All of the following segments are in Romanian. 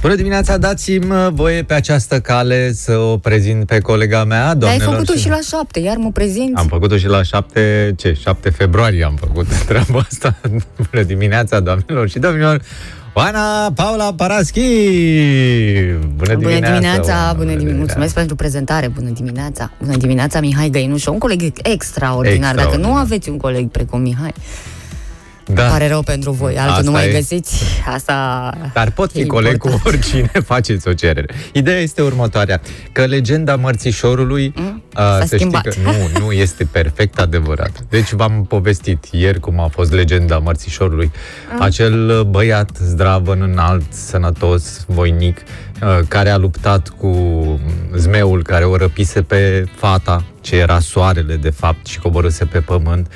Bună dimineața, dați-mi voie pe această cale să o prezint pe colega mea, Dar ai doamnelor făcut-o și... și la șapte, iar mă prezinți. Am făcut-o și la 7, ce, 7 februarie am făcut treaba asta. Bună dimineața, doamnelor și domnilor! Oana Paula Paraschi! Bună dimineața! Bună dimineața, Oana, bună dimineața. Mulțumesc pentru prezentare. Bună dimineața. Bună dimineața, Mihai Găinușă, un coleg extraordinar. Dacă nu Extraordinar. aveți un coleg precum Mihai, Da. pare rău pentru voi. Altul Asta nu mai e. găsiți. Asta Dar pot fi e coleg cu important. oricine, faceți o cerere. Ideea este următoarea, că legenda mărțișorului Mm? a, S-a să schimbat. știi că nu, nu este perfect adevărat. Deci v-am povestit ieri cum a fost legenda mărțișorului. Mm. Acel băiat zdravăn, înalt, sănătos, voinic, a, care a luptat cu zmeul care o răpise pe fata, ce era soarele de fapt și coborâse pe pământ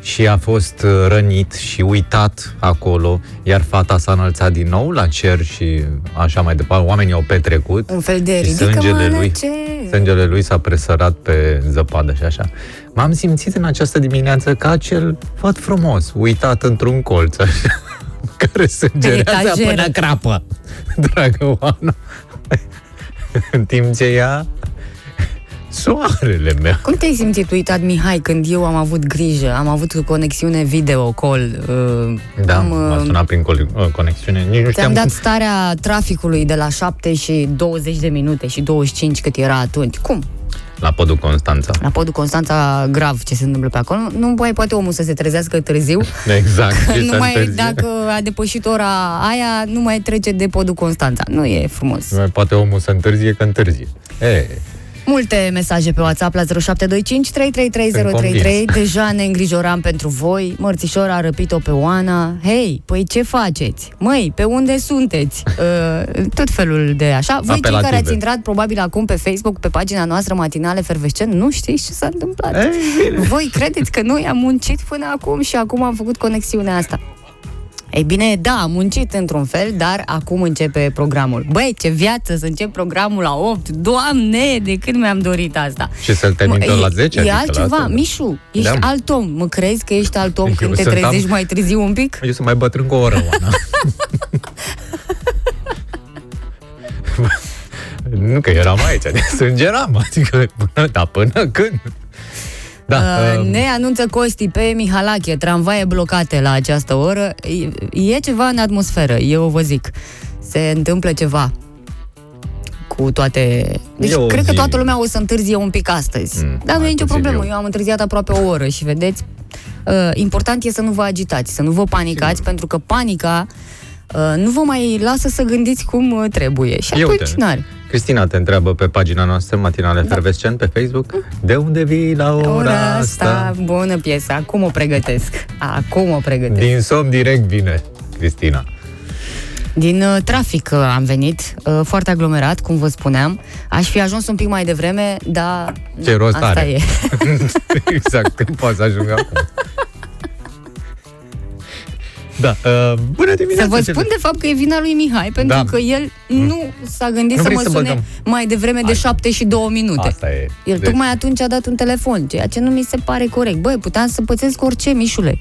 și a fost uh, rănit și uitat acolo, iar fata s-a înălțat din nou la cer și așa mai departe. Oamenii au petrecut un fel de și ridică sângele lui, ce... sângele lui s-a presărat pe zăpadă și așa. M-am simțit în această dimineață ca acel făt frumos, uitat într-un colț, așa, care sângerează etajeră. până crapă, dragă Oana. în timp ce ea soarele meu. Cum te-ai simțit uitat, Mihai, când eu am avut grijă, am avut conexiune video call, uh, Da, am, m-a uh, sunat prin col- uh, conexiune. Nici nu Ți-am știam dat cum... starea traficului de la 7 și 20 de minute și 25 cât era atunci. Cum? La podul Constanța. La podul Constanța, grav ce se întâmplă pe acolo. Nu mai poate omul să se trezească târziu. Exact. și nu să mai, întârzie. dacă a depășit ora aia, nu mai trece de podul Constanța. Nu e frumos. Nu mai poate omul să întârzie că întârzie. E, Multe mesaje pe WhatsApp la 0725 333033. Deja ne îngrijoram pentru voi. Mărțișor a răpit-o pe Oana. Hei, păi ce faceți? Măi, pe unde sunteți? Uh, tot felul de așa. Voi cei care Apelative. ați intrat probabil acum pe Facebook, pe pagina noastră matinale fervescent, nu știți ce s-a întâmplat. Ei, bine. Voi credeți că noi am muncit până acum și acum am făcut conexiunea asta. Ei bine, da, am muncit într-un fel, dar acum începe programul. Băi, ce viață să încep programul la 8! Doamne, de când mi-am dorit asta! Și să-l termin Mă, tot la e- 10? E adică la altceva. asta? Mișu, ești Da. alt om. Mă crezi că ești alt om Eu când te sunt trezești am- mai târziu un pic? Eu sunt mai bătrân cu o oră, Oana. nu că eram aici, de sângeram, adică până, dar până când? Da, Uh, um, ne anunță Costi pe Mihalache, tramvaie blocate la această oră. E, e ceva în atmosferă, eu vă zic. Se întâmplă ceva cu toate... Deci E o cred că zi. toată lumea o să întârzie un pic astăzi. Mm, Dar nu e mai nicio puțin problemă, eu. eu am întârziat aproape o oră și vedeți, uh, important e să nu vă agitați, să nu vă panicați, Sigur. pentru că panica uh, nu vă mai lasă să gândiți cum uh, trebuie. Și Ia atunci uite. n-are. Cristina te întreabă pe pagina noastră, Matinale Fervescent, pe Facebook, de unde vii la ora, Ora asta? asta, bună piesă, acum o pregătesc. Acum o pregătesc. Din somn direct vine, Cristina. Din uh, trafic uh, am venit, uh, foarte aglomerat, cum vă spuneam. Aș fi ajuns un pic mai devreme, dar Ce rost asta are. e. exact, când poți să ajungă acum. Da, uh, bună dimineața! Să vă ce- spun de fapt că e vina lui Mihai, pentru Da. că el nu s-a gândit Nu să vrei mă să sune băgăm. mai devreme de Hai. 7 și 2 minute. Asta e. El Deci- tocmai atunci a dat un telefon, ceea ce nu mi se pare corect. Băi, puteam să pățesc orice, Mișule.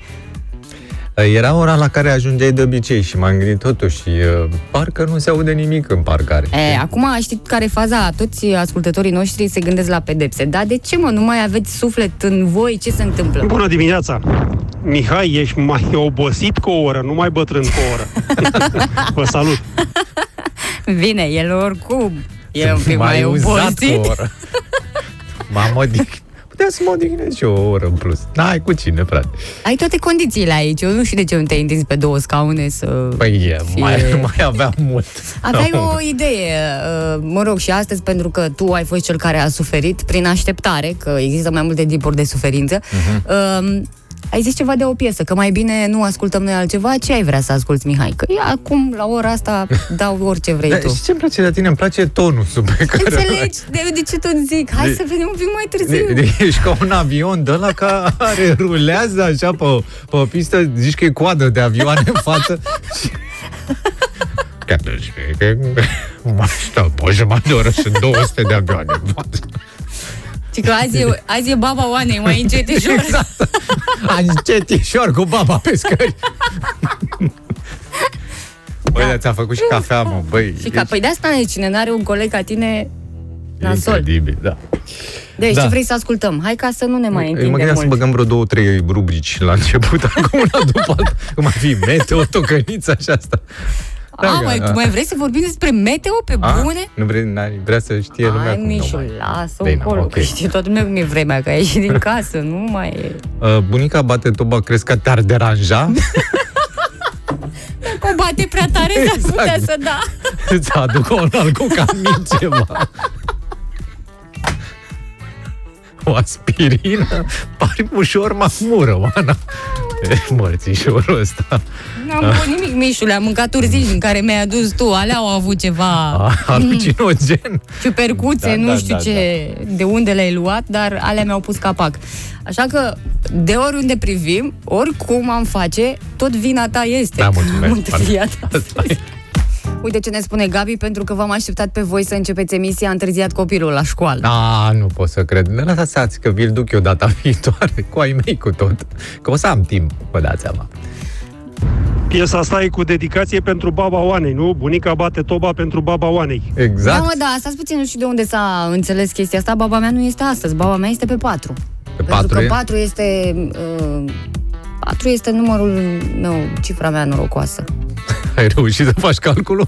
Era ora la care ajungeai de obicei și m-am gândit totuși, uh, parcă nu se aude nimic în parcare. E, acum știi care e faza? Toți ascultătorii noștri se gândesc la pedepse. Dar de ce, mă, nu mai aveți suflet în voi? Ce se întâmplă? Bună dimineața! Mihai, ești mai obosit cu o oră, nu mai bătrân cu o oră. Vă salut! Bine, el oricum e un pic M-ai mai uzat obosit. cu o oră. M-am odihnit. Putea să mă odihnesc și o oră în plus. N-ai cu cine, frate. Ai toate condițiile aici. Eu nu știu de ce nu te-ai întins pe două scaune să... Păi e, Fie- mai, mai aveam mult. Aveai o idee, uh, mă rog, și astăzi, pentru că tu ai fost cel care a suferit prin așteptare, că există mai multe tipuri de suferință, uh, ai zis ceva de o piesă, că mai bine nu ascultăm noi altceva, ce ai vrea să asculti, Mihai? Că eu acum, la ora asta, dau orice vrei Da, tu. și ce îmi place de tine? Îmi place tonusul pe care... Înțelegi? De, de ce tot zic? Hai De- să venim un pic mai târziu. De, de, ești ca un avion de la care rulează așa pe, pe o pistă, zici că e coadă de avioane în față. și- Chiar deci, că mai stau pe o jumătate de oră și 200 de avioane în față. Știi că azi e, azi e baba Oanei, mai încetișor. Exact. Încetișor cu baba pe scări. Băi, da. ți-a făcut și cafea, mă, băi. Și ca, păi de asta ne cine n-are un coleg ca tine nasol. Incredibil, da. Deci Da. ce vrei să ascultăm? Hai ca să nu ne mai Eu mă întindem gândeam să mult. băgăm vreo două, trei rubrici la început, acum una după alta. Cum ar fi meteo, tocănița și asta. A, mai, da. mai vrei să vorbim despre meteo pe A? bune? Nu vrei, n-ai, vrea să știe lumea Hai, cum nu Mișu, mai. lasă-o Bine, acolo, ok. că știe toată lumea cum e vremea, că ai ieșit din casă, nu mai e... Uh, bunica bate toba, crezi că te-ar deranja? Că o bate prea tare, s-ar Exact. putea să da. Îți aduc un alcocamin ceva. O aspirină? Pari ușor mahmură, Oana. E mărțișorul ăsta. N-am făcut nimic, Mișule, am mâncat urzici în care mi-ai adus tu, alea au avut ceva A, Alucinogen. ciupercuțe, Da, nu da, știu da, ce, de unde le-ai luat, dar alea mi-au pus capac. Așa că, de oriunde privim, oricum am face, tot vina ta este. Da, mulțumesc. Mântâria ta. Asta e. Uite ce ne spune Gabi, pentru că v-am așteptat pe voi să începeți emisia, a întârziat copilul la școală. Da, nu pot să cred. Ne lăsați că vi-l duc eu data viitoare, cu ai mei cu tot. Că o să am timp, vă dați seama. Piesa asta e cu dedicație pentru baba Oanei, nu? Bunica bate toba pentru baba Oanei. Exact. Da, mă, da, stați puțin, nu știu de unde s-a înțeles chestia asta. Baba mea nu este astăzi, baba mea este pe 4. Pe Pentru patru că e? 4 este... Uh, 4 este numărul meu, cifra mea norocoasă. Ai reușit să faci calculul?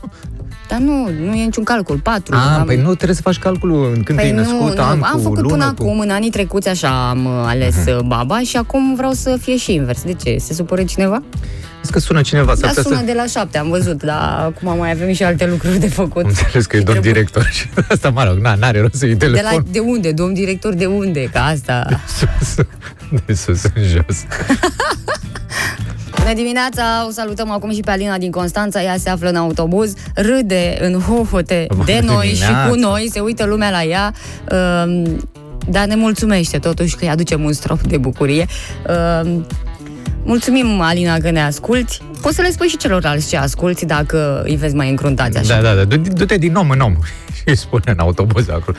Dar nu, nu e niciun calcul. 4. Ah, păi nu trebuie să faci calculul când te-ai născut, an am cu făcut lună până cu... acum, în anii trecuți așa am uh, ales uh baba și acum vreau să fie și invers. De ce? Se supără cineva? Vezi că sună cineva, s-ar Da, putea sună să... de la 7, am văzut, dar acum mai avem și alte lucruri de făcut. Am înțeles că e Și domn trebuie- director și asta, mă rog, na, n-are rost să iei De, la, telefon. de unde? Domn director, de unde? Că asta... Sus, de sus în jos. Bună dimineața, o salutăm acum și pe Alina din Constanța, ea se află în autobuz, râde în hohote Bună de noi și dimineața. cu noi, se uită lumea la ea, um, dar ne mulțumește totuși că îi aducem un strop de bucurie. Um, Mulțumim, Alina, că ne asculti. Poți să le spui și celorlalți ce asculti dacă îi vezi mai încruntați așa. Da, da, da, du- du-te din om în om și spune în autobuz acolo.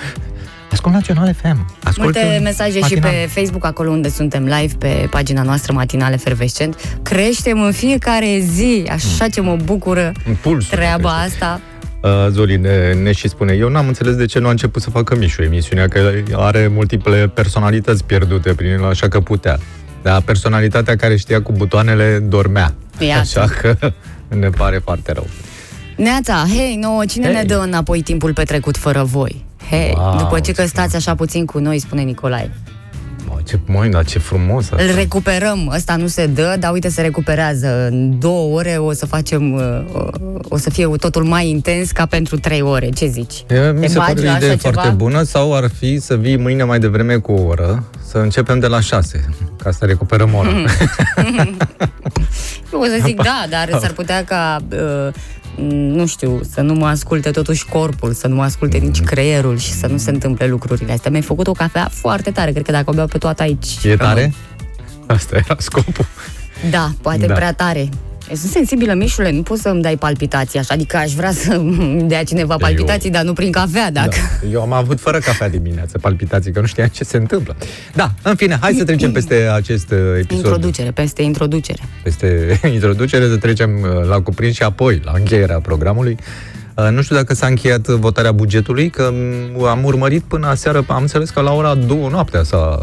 Ascult Național FM. Ascult Multe un mesaje matinal. și pe Facebook, acolo unde suntem live, pe pagina noastră Matinal Efervescent. Creștem în fiecare zi, așa ce mă bucură În pulsul treaba crește. asta. Uh, Zoli ne, ne și spune, eu n-am înțeles de ce nu a început să facă Mișu emisiunea, că are multiple personalități pierdute prin el, așa că putea. Dar personalitatea care știa cu butoanele dormea. Iată. Așa că ne pare foarte rău. Neața, hei, nouă, cine Hei. ne dă înapoi timpul petrecut fără voi? Hei, Wow, după ce că ce stați așa puțin cu noi, spune Nicolae. Mă, ce, măi, dar ce frumos asta. Îl recuperăm, ăsta nu se dă, dar uite, se recuperează. În două ore o să facem, uh, o să fie totul mai intens ca pentru trei ore. Ce zici? E, mi Te se bagi pare o la idee așa foarte ceva? bună sau ar fi să vii mâine mai devreme cu o oră, să începem de la 6, ca să recuperăm ora. Eu o să zic da, dar s-ar putea ca, uh, nu știu, să nu mă asculte totuși corpul, să nu mă asculte nici creierul și să nu se întâmple lucrurile astea. Mi-ai făcut o cafea foarte tare, cred că dacă o beau pe toată aici... E tare? Asta era scopul. Da, poate Da. prea tare. Eu sunt sensibilă, Mișule, nu poți să-mi dai palpitații așa, adică aș vrea să îmi dea cineva palpitații, dar nu prin cafea, dacă... Da. Eu am avut fără cafea dimineață palpitații, că nu știam ce se întâmplă. Da, în fine, hai să trecem peste acest uh, episod. Introducere, peste introducere. Peste introducere, să trecem uh, la cuprins și apoi la încheierea programului. Uh, Nu știu dacă s-a încheiat votarea bugetului, că mm, am urmărit până aseară, am înțeles că la ora 2 noaptea s-a,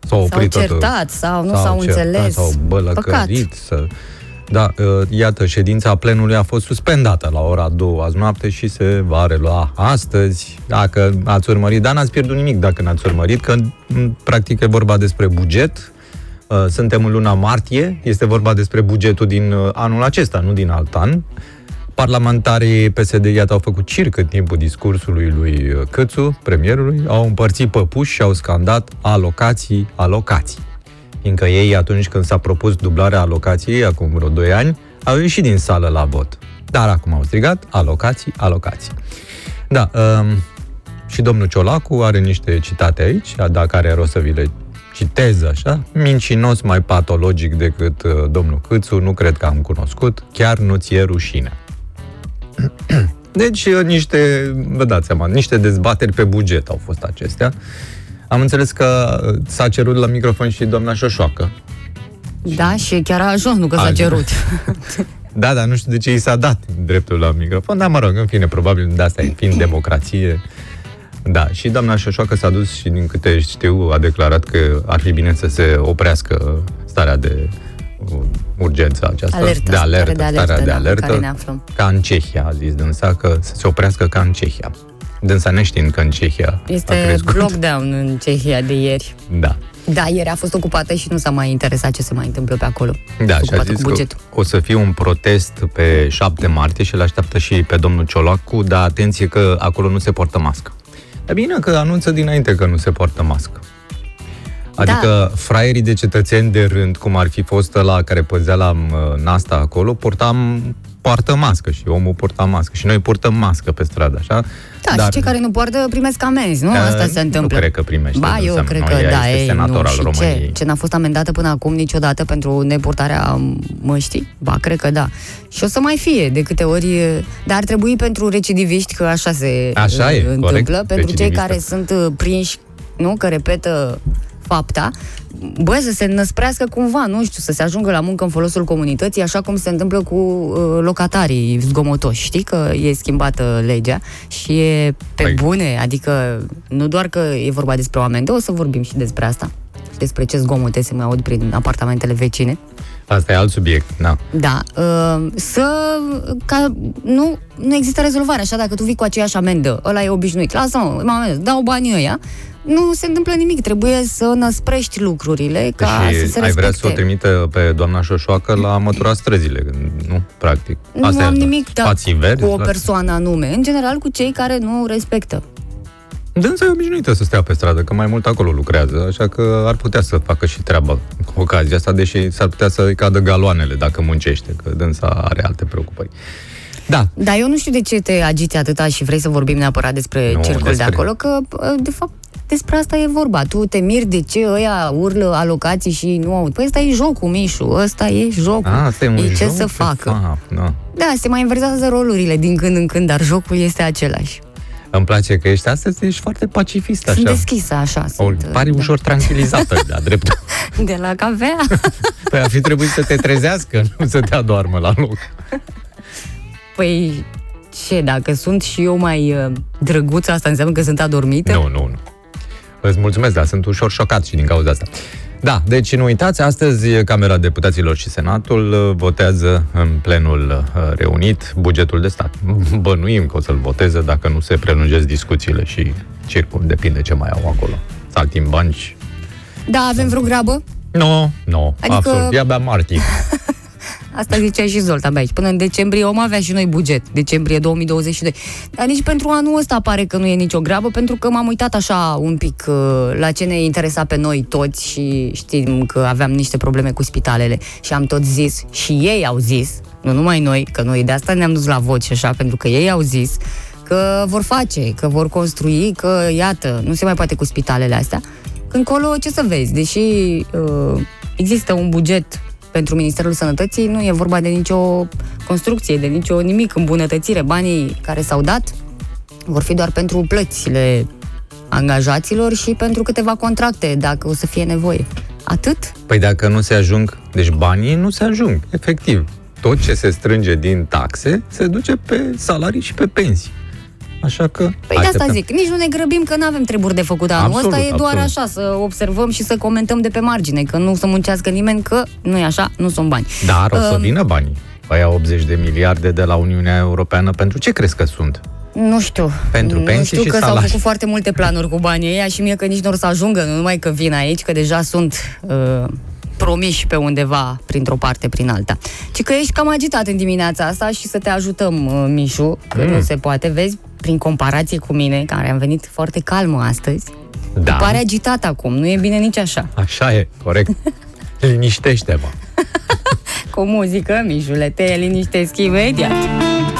s-a S-au oprit totul. certat sau nu s-au certat, înțeles. S-au Păcat. bălăcărit. Să... Da, uh, iată, ședința plenului a fost suspendată la ora 2 azi noapte și se va relua astăzi. Dacă ați urmărit, dar n-ați pierdut nimic dacă n-ați urmărit, că m, practic e vorba despre buget. Uh, Suntem în luna martie, este vorba despre bugetul din uh, anul acesta, nu din alt an. Parlamentarii PSD, iată, au făcut circ în timpul discursului lui uh, Câțu, premierului, au împărțit păpuși și au scandat alocații, alocații. Fiindcă ei, atunci când s-a propus dublarea alocației, acum vreo 2 ani, au ieșit din sală la vot. Dar acum au strigat alocații, alocații. Da, um, și domnul Ciolacu are niște citate aici, dacă are rost să vi le citez așa, mincinos mai patologic decât uh, domnul Câțu, nu cred că am cunoscut, chiar nu ți-e rușine. Deci, uh, niște, vă dați seama, niște dezbateri pe buget au fost acestea. Am înțeles că uh, s-a cerut la microfon și doamna Șoșoacă. Da, și chiar a ajuns, nu că s-a A, cerut. Da, dar nu știu de ce i s-a dat dreptul la microfon, dar mă rog, în fine, probabil de asta e, fiind democrație. Da, și doamna Șoșoacă s-a dus și din câte știu a declarat că ar fi bine să se oprească starea de uh, urgență aceasta, Alertă, de alertă, stare de alertă, starea de da, în alertă, care ne aflăm. ca în Cehia, a zis dânsa, că să se oprească ca în Cehia. Dânsa neștiind că în Cehia a Este crescut. lockdown în Cehia de ieri. Da. Da, ieri a fost ocupată și nu s-a mai interesat ce se mai întâmplă pe acolo. Da, și a ocupată zis cu că bugetul. o să fie un protest pe 7 martie și îl așteaptă și pe domnul Ciolacu, dar atenție că acolo nu se poartă mască. E bine că anunță dinainte că nu se poartă mască. Adică da. fraierii de cetățeni de rând, cum ar fi fost la care păzea la uh, Nasta acolo, portam, poartă mască și omul purta mască și noi purtăm mască pe stradă, așa? Da, și cei care nu poartă primesc amenzi, nu? Asta Uh, se întâmplă. Nu cred că primește. Ba, eu înseamnă, cred nu, că ea da, este ei, senator nu. al Și României. ce? Ce n-a fost amendată până acum niciodată pentru nepurtarea măștii? Ba, cred că da. Și o să mai fie de câte ori... Dar ar trebui pentru recidiviști, că așa se Așa e, uh, întâmplă, corect, pentru cei recidivistă. care sunt uh, prinși, nu? Că repetă fapta, bă, să se năsprească cumva, nu știu, să se ajungă la muncă în folosul comunității, așa cum se întâmplă cu uh, locatarii zgomotoși. Știi că e schimbată legea și e pe Păi. bune, adică nu doar că e vorba despre o amendă, o să vorbim și despre asta. Și despre ce zgomote se mai aud prin apartamentele vecine. Asta e alt subiect, da. Da, uh, să, ca, nu, nu există rezolvare, așa dacă tu vii cu aceeași amendă, ăla e obișnuit, lasă-mă, mă amendă, dau banii ăia, nu se întâmplă nimic, trebuie să năsprești lucrurile ca și să se ai vrea respecte. să o trimită pe doamna Șoșoacă la mătura străzile, nu? Practic. nu Asta e am asta. nimic da, Spații verzi. cu o la- persoană anume, în general cu cei care nu respectă. Dânsa e obișnuită să stea pe stradă, că mai mult acolo lucrează, așa că ar putea să facă și treaba cu ocazia asta, deși s-ar putea să-i cadă galoanele dacă muncește, că dânsa are alte preocupări. Da, Dar eu nu știu de ce te agiți atâta și vrei să vorbim neapărat despre Nu, circul de despre- acolo, că de fapt despre asta e vorba. Tu te miri de ce ăia urlă alocații și nu aud. Păi ăsta e jocul, Mișu, ăsta e jocul. a, asta e un e ce joc, să de facă. Fapt, da. Da, se mai inversează rolurile din când în când, dar jocul este același. Îmi place că ești astăzi, ești foarte pacifist, Sunt așa. deschisă așa. O, Sunt, pari da. ușor tranquilizată, de-a dreptul. De la cafea? Păi ar fi trebuit să te trezească, nu să te adoarmă la loc. păi ce, dacă sunt și eu mai uh, drăguță, asta înseamnă că sunt adormită? Nu, nu, nu. Îți mulțumesc, dar sunt ușor șocat și din cauza asta. Da, deci nu uitați, astăzi Camera Deputaților și Senatul uh, votează în plenul uh, reunit bugetul de stat. Bănuim că o să-l voteze dacă nu se prelungesc discuțiile și circul, depinde ce mai au acolo. Saltimbanci. Da, avem vreo grabă? Nu, no, nu, no, Adică- absolut, e abia martie. Asta zicea și Zoltan pe aici. Până în decembrie om avea și noi buget. Decembrie 2022. Dar nici pentru anul ăsta pare că nu e nicio grabă, pentru că m-am uitat așa un pic uh, la ce ne interesa pe noi toți și știm că aveam niște probleme cu spitalele. Și am tot zis, și ei au zis, nu numai noi, că noi de asta ne-am dus la vot și așa, pentru că ei au zis că vor face, că vor construi, că iată, nu se mai poate cu spitalele astea. Încolo, ce să vezi, deși uh, există un buget pentru Ministerul Sănătății, nu e vorba de nicio construcție, de nicio nimic, îmbunătățire. Banii care s-au dat vor fi doar pentru plățile angajaților și pentru câteva contracte, dacă o să fie nevoie. Atât? Păi dacă nu se ajung, deci banii nu se ajung, efectiv. Tot ce se strânge din taxe se duce pe salarii și pe pensii. Așa că... Păi de asta zic, nici nu ne grăbim că nu avem treburi de făcut anul Absolut, ăsta, e doar absolut. așa, să observăm și să comentăm de pe margine, că nu să muncească nimeni, că nu e așa, nu sunt bani. Dar o să Um, vină banii. Aia 80 de miliarde de la Uniunea Europeană, pentru ce crezi că sunt? Nu știu. Pentru nu pensii știu și că s-au salarii. făcut foarte multe planuri cu banii ăia și mie că nici nu o să ajungă, nu numai că vin aici, că deja sunt uh, promiși pe undeva, printr-o parte, prin alta. Ci că ești cam agitat în dimineața asta și să te ajutăm, uh, Mișu, că Mm. nu se poate, vezi, prin comparație cu mine, care am venit foarte calmă astăzi, Da. pare agitat acum, nu e bine nici așa. Așa e, corect. Liniștește-mă. Cu muzică, Mișule, te liniștesc imediat.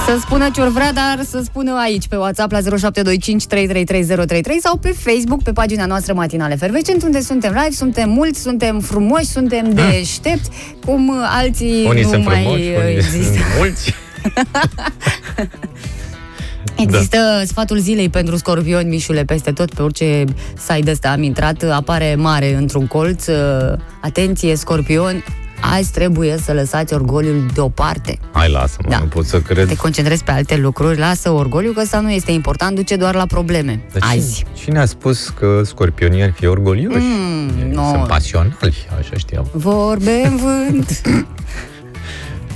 Să spună ce vrea, dar să spună aici, pe WhatsApp la 0725 333033 sau pe Facebook, pe pagina noastră Matinale Fervecent, unde suntem live, suntem mulți, suntem frumoși, suntem deștepți, cum uh, alții Unii nu sunt mai frumoși, uh, unii există. sunt mulți. Există da. sfatul zilei pentru scorpioni, Mișule, peste tot, pe orice site de ăsta am intrat, apare mare într-un colț. uh, Atenție, scorpion, azi trebuie să lăsați orgoliul deoparte. Hai, lasă-mă, Da. nu pot să cred. Te concentrezi pe alte lucruri, lasă orgoliu, că ăsta nu este important, duce doar la probleme. Dar cine- azi. Cine a spus că scorpionii ar fi orgolioși? Mm, Ei no. Sunt pasionali, așa știam. Vorbe în vânt.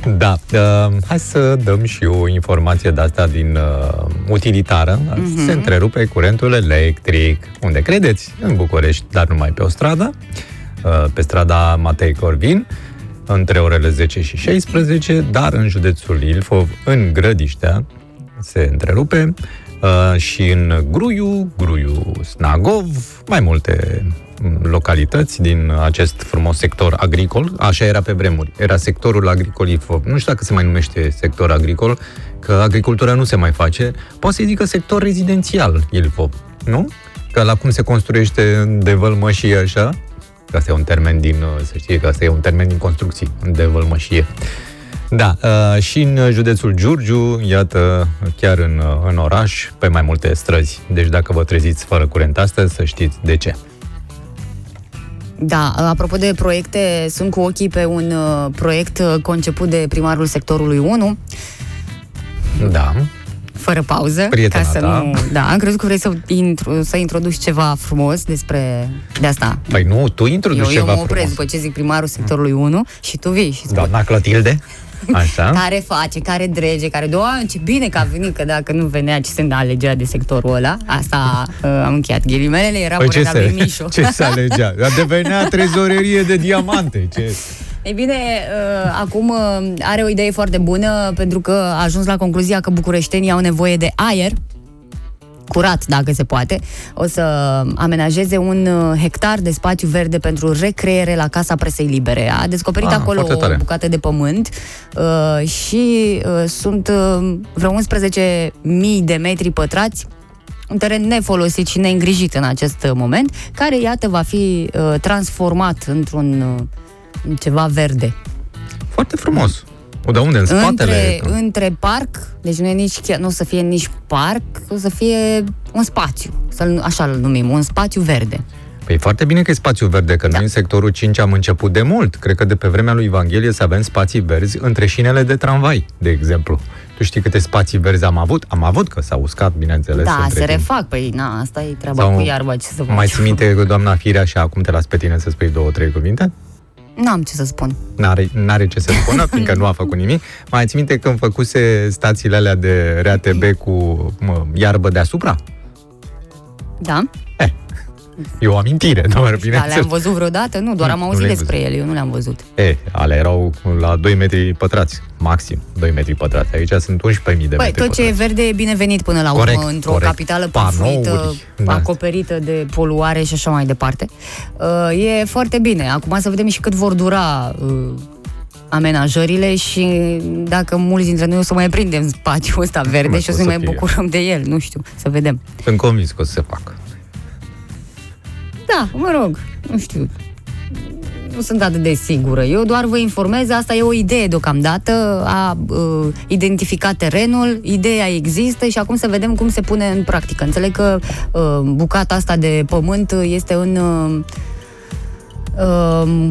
Da, uh, hai să dăm și o informație de asta din uh, utilitară. Uh-huh. Se întrerupe curentul electric. Unde credeți? În București, dar numai pe o stradă, uh, pe strada Matei Corvin, între orele 10 și 16, dar în județul Ilfov, în Grădiștea, se întrerupe uh, și în Gruiu, Gruiu, Snagov, mai multe m, localități din acest frumos sector agricol. Așa era pe vremuri. Era sectorul agricol Ilfov. Nu știu dacă se mai numește sector agricol, că agricultura nu se mai face. Poate să-i zică sector rezidențial Ilfov, nu? Că la cum se construiește de vălmășie așa, că asta e un termen din, uh, să știe că asta e un termen din construcții, de vălmășie. Da, uh, și în județul Giurgiu, iată, chiar în, uh, în oraș, pe mai multe străzi. Deci dacă vă treziți fără curent astăzi, să știți de ce. Da, apropo de proiecte, sunt cu ochii pe un uh, proiect uh, conceput de primarul sectorului 1, Da, fără pauză. Prietena ca să ta. nu... Da, am crezut că vrei să, intru, să introduci ceva frumos despre de asta. păi nu, tu introduci Eu, eu ceva mă opresc frumos. după ce zic primarul sectorului 1 și tu vii și spui. Doamna Clotilde, așa. Care face, care drege, care... Doamne, ce bine că a venit, că dacă nu venea, ce se alegea de sectorul ăla. Asta uh, am încheiat ghilimelele, era Păi ce părerea lui se, Mișu. ce se alegea? Devenea trezorerie de diamante. Ce? Ei bine, uh, acum uh, are o idee foarte bună pentru că a ajuns la concluzia că bucureștenii au nevoie de aer curat, dacă se poate, o să amenajeze un uh, hectar de spațiu verde pentru recreere la Casa Presei Libere. A descoperit Ah, acolo foarte o tare. bucată de pământ uh, și uh, sunt uh, vreo 11.000 de metri pătrați un teren nefolosit și neîngrijit în acest uh, moment, care, iată, va fi uh, transformat într-un uh, în ceva verde. Foarte frumos. O, dar unde? În spatele? Între, între parc, deci nu, e nici, chiar- nu o să fie nici parc, o să fie un spațiu, să așa îl numim, un spațiu verde. Păi e foarte bine că e spațiu verde, că Da. noi în sectorul 5 am început de mult. Cred că de pe vremea lui Evanghelie să avem spații verzi între șinele de tramvai, de exemplu. Tu știi câte spații verzi am avut? Am avut, că s-a uscat, bineînțeles. da, între se timp. refac, păi na, asta e treaba Sau cu iarba, ce să faci. Mai ții minte cu doamna Firea și acum te las pe tine să spui două, trei cuvinte? N-am ce să spun. N-are, n-are ce să spună, fiindcă nu a făcut nimic. Mai ții minte când făcuse stațiile alea de RATB cu mă, iarbă deasupra? Da? E o amintire, doar Da, le-am bineînțeles. văzut vreodată? Nu, doar Nu, am nu auzit le-ai despre ele, eu nu le-am văzut. E, alea erau la 2 metri pătrați, maxim 2 metri pătrați. Aici sunt 11.000 de Păi, metri tot ce e pătrați. verde e binevenit până la urmă, Corect, într-o corect. capitală Panouri, păfuită, da. acoperită de poluare și așa mai departe. Uh, e foarte bine. Acum să vedem și cât vor dura uh, amenajările și dacă mulți dintre noi o să mai prindem spațiul ăsta verde Cum și o o să să ne mai fie? bucurăm de el, nu știu, să vedem. Sunt convins că o să se facă. Da, mă rog, nu știu. Nu sunt atât de sigură. Eu doar vă informez, asta e o idee deocamdată, a uh, identificat terenul, ideea există și acum să vedem cum se pune în practică. Înțeleg că uh, bucata asta de pământ este în... Uh, uh,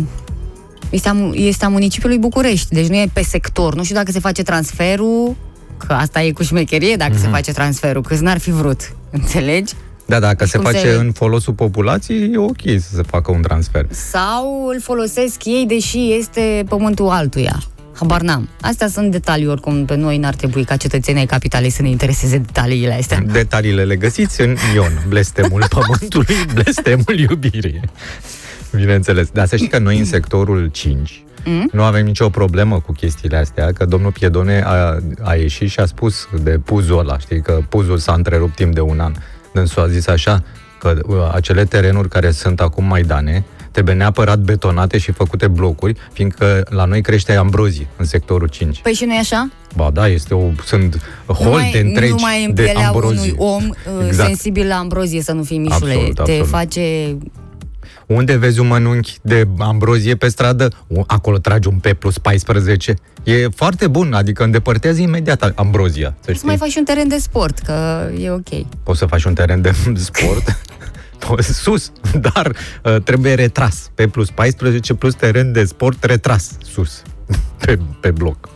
este a, mu- este a municipiului București, deci nu e pe sector. Nu știu dacă se face transferul, că asta e cu șmecherie dacă se face transferul, că n-ar fi vrut. Înțelegi? Da, dacă se cum face se- în folosul populației, e ok să se facă un transfer. sau îl folosesc ei, deși este pământul altuia. Habar n-am. Astea sunt detalii, oricum pe noi n-ar trebui ca cetățenii ai capitalei să ne intereseze detaliile astea. Detaliile le găsiți în Ion, blestemul pământului, blestemul iubirii. Bineînțeles. Dar să știi că noi în sectorul 5 Mm? nu avem nicio problemă cu chestiile astea, că domnul Piedone a, a ieșit și a spus de puzul ăla, știi, că puzul s-a întrerupt timp de un an. Dânsul a zis așa, că uh, acele terenuri care sunt acum maidane, trebuie neapărat betonate și făcute blocuri, fiindcă la noi crește ambrozie în sectorul 5. Păi și nu e așa? Ba da, este o, sunt holte întregi numai în de pielea ambrozie. unui om uh, Exact. sensibil la ambrozie să nu fii mișule. Absolut, Te absolut. face... Unde vezi un mănunchi de ambrozie pe stradă, acolo tragi un P plus 14. E foarte bun, adică îndepărtează imediat ambrozia. Să, să mai faci un teren de sport, că e ok. Poți să faci un teren de sport? sus, dar uh, trebuie retras. P plus 14 plus teren de sport retras sus, pe, pe bloc.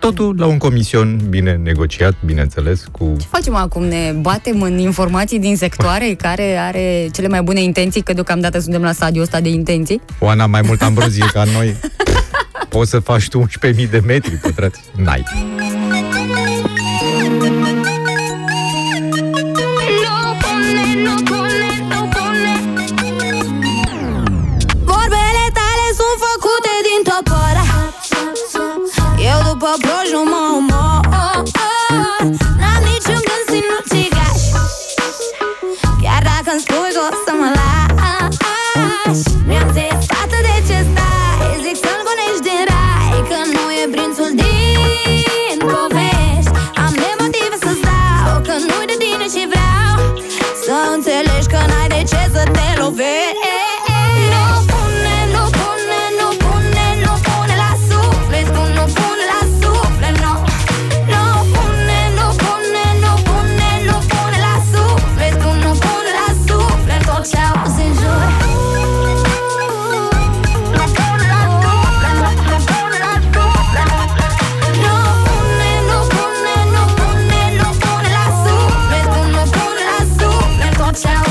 Totul la un comision bine negociat, bineînțeles, cu... Ce facem acum? Ne batem în informații din sectoare care are cele mai bune intenții, că deocamdată suntem la stadiul ăsta de intenții? Oana, mai mult ambrozie ca noi. Poți să faci tu 11.000 de metri pătrați? N-ai. Lași Mi-am zis, yourself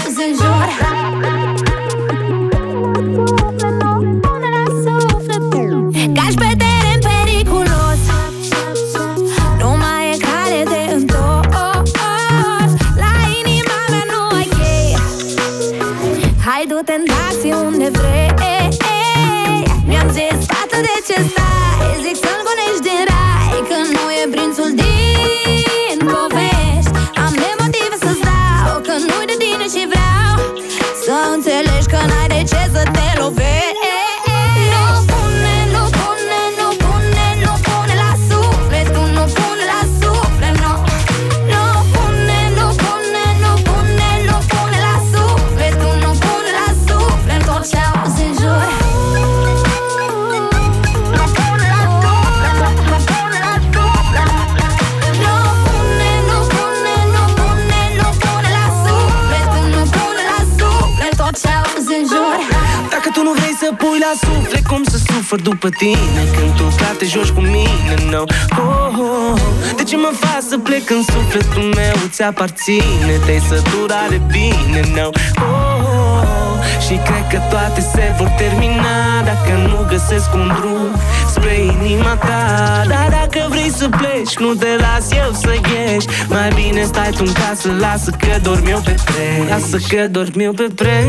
după tine Când tu clar te joci cu mine, no. Oh, oh, oh. De ce mă faci să plec în sufletul meu Ți aparține, te-ai sătura de bine, no. Oh, oh. Și cred că toate se vor termina Dacă nu găsesc un drum spre inima ta. Dar dacă vrei să pleci, nu te las eu să ieși. Mai bine stai tu în casă, lasă că dorm eu pe tren. Lasă că dorm eu pe tren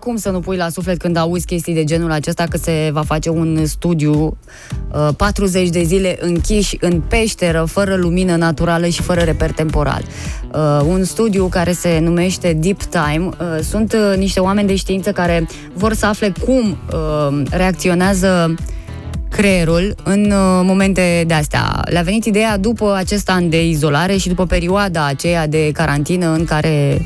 cum să nu pui la suflet când auzi chestii de genul acesta că se va face un studiu uh, 40 de zile închiși în peșteră, fără lumină naturală și fără reper temporal. Uh, un studiu care se numește Deep Time. Uh, sunt uh, niște oameni de știință care vor să afle cum uh, reacționează creierul în uh, momente de astea. Le-a venit ideea după acest an de izolare și după perioada aceea de carantină în care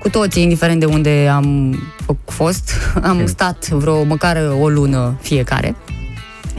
cu toții, indiferent de unde am fost, am hmm. stat vreo măcar o lună fiecare.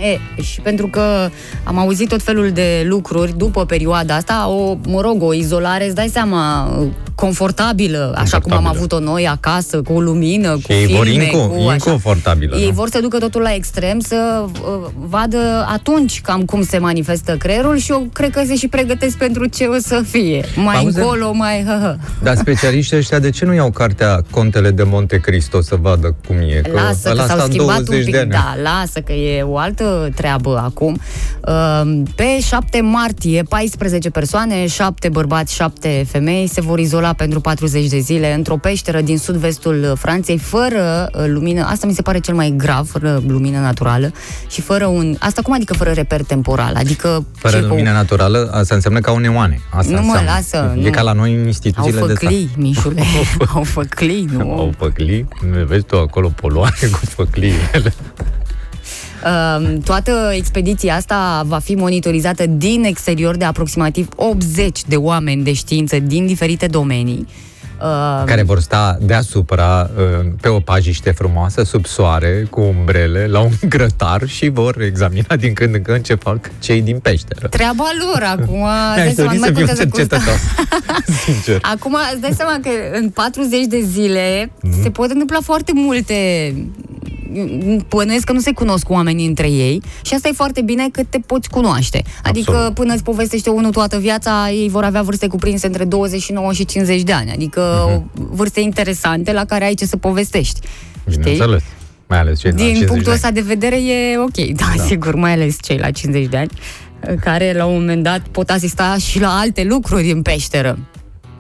E, și pentru că am auzit tot felul de lucruri după perioada asta, o, mă rog, o izolare, îți dai seama confortabilă, așa cum am Confortabilă. avut-o noi acasă, cu lumină, cu Și ei vor filme, inco- cu așa. inconfortabilă, Ei nu? vor să ducă totul la extrem, să uh, vadă atunci cam cum se manifestă creierul și eu cred că se și pregătesc pentru ce o să fie. Mai Auzi? încolo, mai... Hă, hă. Dar specialiștii ăștia de ce nu iau cartea Contele de Monte Cristo să vadă cum e? Lasă că ăla s-au sta în schimbat un 20 pic, de ani. da, lasă că e o altă treabă acum. Uh, Pe 7 martie, 14 persoane, 7 bărbați, 7 femei se vor izola pentru 40 de zile într-o peșteră din sud-vestul Franței, fără uh, lumină, asta mi se pare cel mai grav, fără lumină naturală și fără un... Asta cum adică fără reper temporal? Adică... Fără ce, cu- lumină naturală, asta înseamnă că au neoane. Asta Nu mă, înseamnă. lasă, E nu. ca la noi în Au instituțiile de stat. făclii, Mișule, au făclii, nu? Au făclii? Vezi tu acolo poluare cu făcliile. Uh, toată expediția asta va fi monitorizată din exterior de aproximativ 80 de oameni de știință din diferite domenii. Uh, care vor sta deasupra uh, pe o pajiște frumoasă, sub soare, cu umbrele, la un grătar și vor examina din când în când ce fac cei din peșteră. treaba lor acum. îți dai Mi-aș seama, dori nu să mai fiu contează cum cercetător. Sincer. Acum îți dai seama că în 40 de zile Mhm. se pot întâmpla foarte multe Pănuiesc că nu se cunosc oamenii între ei și asta e foarte bine că te poți cunoaște. Adică Absolut. până îți povestește unul toată viața, ei vor avea vârste cuprinse între 29 și 50 de ani. Adică Mhm. vârste interesante la care ai ce să povestești. Știi? Bineînțeles. Mai ales cei de la Din 50 punctul de ăsta de vedere e ok, da, da, sigur, mai ales cei la 50 de ani care la un moment dat pot asista și la alte lucruri în peșteră.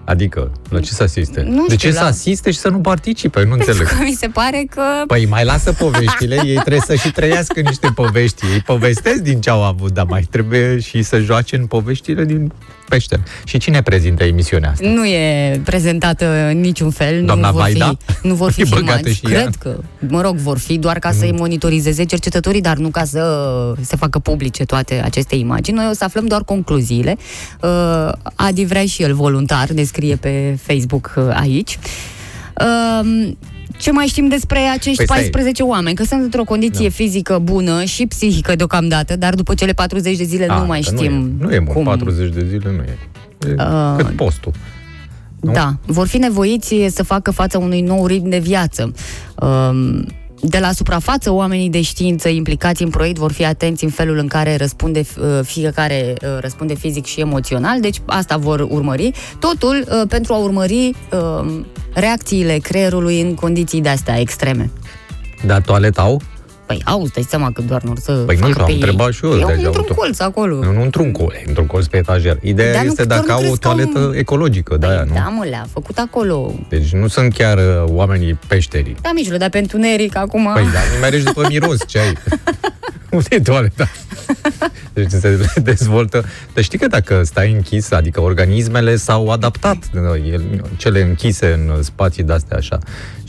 Ani. Adică, la ce să asiste? Nu de știu, ce la- să asiste și să nu participe? Nu înțeleg. Că mi se pare că Păi mai lasă poveștile, ei trebuie să și trăiască niște povești. Ei povestesc din ce au avut, dar mai trebuie și să joace în poveștile din peșteră. Și cine prezintă emisiunea asta? nu e prezentată în niciun fel. Doamna nu vor Vaida? Fi, nu vor fi E băgată filmați. și ea? Mm. Cred că, mă rog, vor fi doar ca să-i monitorizeze cercetătorii, dar nu ca să se facă publice toate aceste imagini. Noi o să aflăm doar concluziile. Uh, Adi vrea și el voluntar, descrie pe Facebook uh, aici. Uh, ce mai știm despre acești Păi stai. 14 oameni? Că sunt într-o condiție Da. fizică bună și psihică deocamdată, dar după cele 40 de zile A, nu mai că știm Nu e, nu e mult, cum. 40 de zile nu e. e Uh, cât postul. Nu? Da, vor fi nevoiți să facă față unui nou ritm de viață. Um, De la suprafață, oamenii de știință implicați în proiect vor fi atenți în felul în care răspunde uh, fiecare uh, răspunde fizic și emoțional, deci asta vor urmări. Totul uh, pentru a urmări uh, reacțiile creierului în condiții de-astea extreme. Dar toaleta au? Păi au, îți dai seama că doar nu să Păi nu facă știu, pe am ei. întrebat și eu, Eu deja într-un au- colț acolo. Nu, nu într-un colț, într-un colț pe etajer. Ideea Dar nu- este doar dacă nu au o crezi că au toaletă un- ecologică, de aia, nu? Da, mă, le-a făcut acolo. Deci nu sunt chiar uh, oamenii peșterii. Da, mijlo, dar pentru neric acum... Păi, dar nu mergi după miros, ce ai? Unde e toaleta? Deci se dezvoltă... Dar știi că dacă stai închis, adică organismele s-au adaptat, el- cele închise în spații de-astea așa,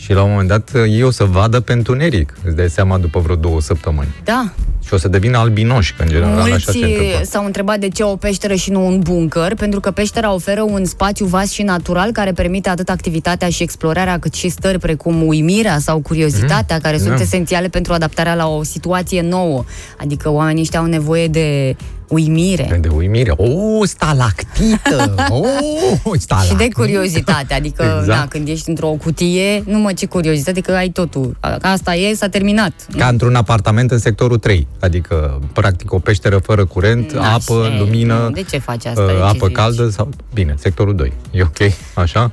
și la un moment dat ei o să vadă pentru neric, îți dai seama după vreo două săptămâni. Da, Și o să devină albinoși, că în general așa Mulți se întâmplă. s-au întrebat de ce o peșteră și nu un bunker, pentru că peștera oferă un spațiu vast și natural care permite atât activitatea și explorarea, cât și stări precum uimirea sau curiozitatea, care sunt da. esențiale pentru adaptarea la o situație nouă. Adică oamenii ăștia au nevoie de uimire. De uimire. O, stalactită! O, Și stalactită! de curiozitate, adică Exact. na, când ești într-o cutie, nu mă ce curiozitate, că ai totul. A- Asta e, s-a terminat. Ca într-un apartament în sectorul 3, adică practic o peșteră fără curent, Așa apă, e. lumină, De ce faci asta? uh, De ce apă zici? caldă sau... Bine, sectorul 2. E ok? Așa?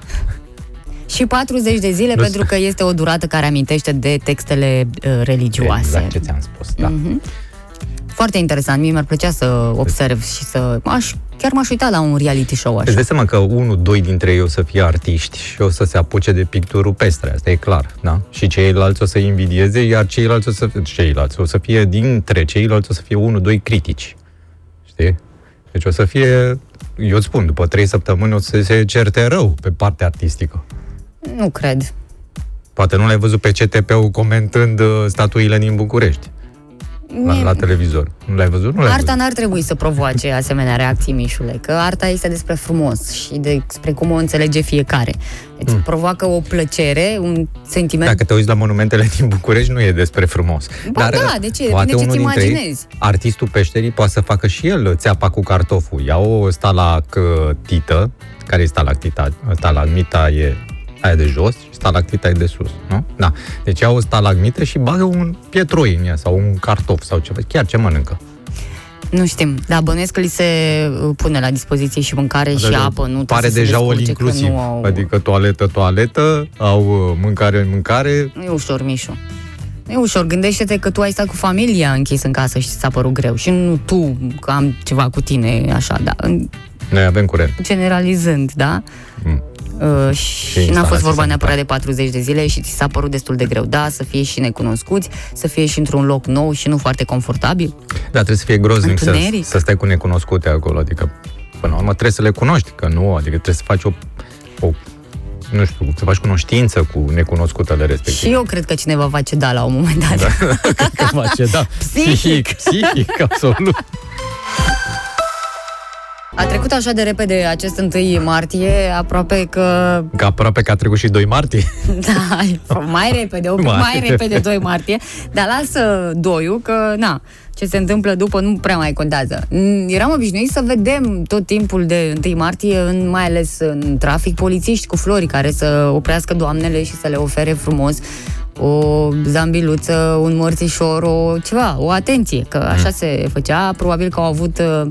Și 40 de zile, Nu pentru că este o durată care amintește de textele uh, religioase. Exact ce ți-am spus, da. Mhm. Foarte interesant, mie mi-ar plăcea să observ și să... Aș, chiar m-aș uita la un reality show Îți așa. dai seama că unul, doi dintre ei o să fie artiști și o să se apuce de picturul pestre, asta e clar, da? Și ceilalți o să invidieze, iar ceilalți o să fie, ceilalți o să fie dintre ceilalți o să fie unul, doi critici. Știi? Deci o să fie, eu îți spun, după trei săptămâni o să se certe rău pe partea artistică. Nu cred. Poate nu l-ai văzut pe CTP-ul comentând uh, statuile din București. La, Mie- la televizor. Nu l-ai văzut? Nu l-ai Arta văzut. n-ar trebui să provoace asemenea reacții, Mișule, că arta este despre frumos și despre cum o înțelege fiecare. Deci Hmm. provoacă o plăcere, un sentiment Dacă te uiți la monumentele din București, nu e despre frumos. Ba da, de ce? poate Depinde ce-ți unul dintre ei, imaginezi. artistul peșterii poate să facă și el țeapa cu cartoful. Ia o stalactită, care e stalactita? Stalagmita e aia de jos și stalactita e de sus, nu? Da. Deci ia o stalagmită și bagă un pietroi în ea sau un cartof sau ceva. Chiar ce mănâncă. Nu știm, dar bănuiesc că li se uh, pune la dispoziție și mâncare și Deja apă, nu Pare trebuie să se deja all descurce că inclusiv. Nu au... Adică toaletă, toaletă, au uh, mâncare, mâncare. Nu e ușor, Mișu. Nu e ușor. Gândește-te că tu ai stat cu familia închis în casă și ți-a părut greu. Și nu tu, că am ceva cu tine, așa, da. În- Noi avem curent. Generalizând, da? Mm. Uh, și n-a instalații fost vorba sanitare. neapărat de 40 de zile și ți s-a părut destul de greu. Da, să fie și necunoscuți, să fie și într-un loc nou și nu foarte confortabil. Da, trebuie să fie groznic să, Întuneric. să stai cu necunoscute acolo, adică până la urmă trebuie să le cunoști, că nu, adică trebuie să faci o, o nu știu, să faci cunoștință cu necunoscutele respective. Și eu cred că cineva va ceda la un moment dat. Da. că face, da. Psihic. Psihic, absolut. A trecut așa de repede acest 1 martie, aproape că Că aproape că a trecut și 2 martie. Da, mai repede, un pic Mai mai, repede. repede 2 martie, dar lasă doiul că, na, ce se întâmplă după nu prea mai contează. Mm, Eram obișnuit să vedem tot timpul de 1 martie, în, mai ales în trafic, polițiști cu flori care să oprească doamnele și să le ofere frumos o zambiluță, un mărțișor, o ceva, o atenție, că așa se făcea. Probabil că au avut uh,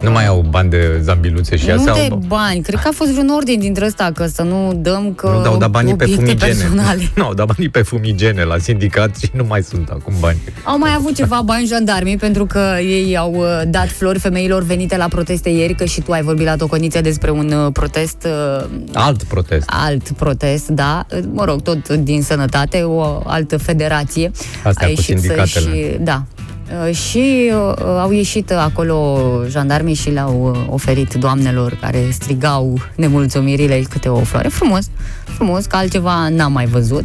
Nu mai au bani de zambiluțe și nu astea. de au- bani, cred că a fost vreun ordin dintre ăsta, că să nu dăm că Nu dau da banii pe obiecte fumigene. personale. Nu, au dat banii pe fumigene la sindicat și nu mai sunt acum bani. Au mai avut ceva bani jandarmii pentru că ei au uh, dat flori femeilor venite la proteste ieri, că și tu ai vorbit la Toconiță despre un uh, protest, uh, Alt protest. alt protest, da, uh, mă rog, tot din sănătate, o altă federație. Astea a cu ieșit să sindicatele. Și, da. Uh, Și uh, au ieșit acolo jandarmii și le-au uh, oferit doamnelor care strigau nemulțumirile câte o floare. Frumos, frumos, că altceva n-am mai văzut.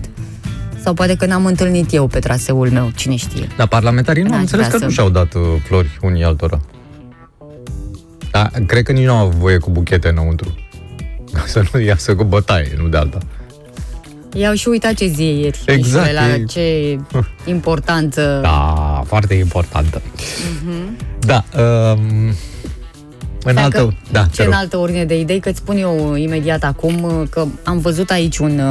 Sau poate că n-am întâlnit eu pe traseul meu, cine știe. Dar parlamentarii nu N-aș am înțeles vrea că să- nu și-au dat uh, flori unii altora. Da, cred că nici nu au voie cu buchete înăuntru. Ca să nu iasă cu bătaie, nu de alta. I-au și uitat ce zi e ieri. Exact, Mișule, La e- ce importanță. Da, foarte importantă. Da, um, în Dacă- altă... Da, te ce în rog. altă ordine de idei, că îți spun eu imediat acum uh, că am văzut aici un...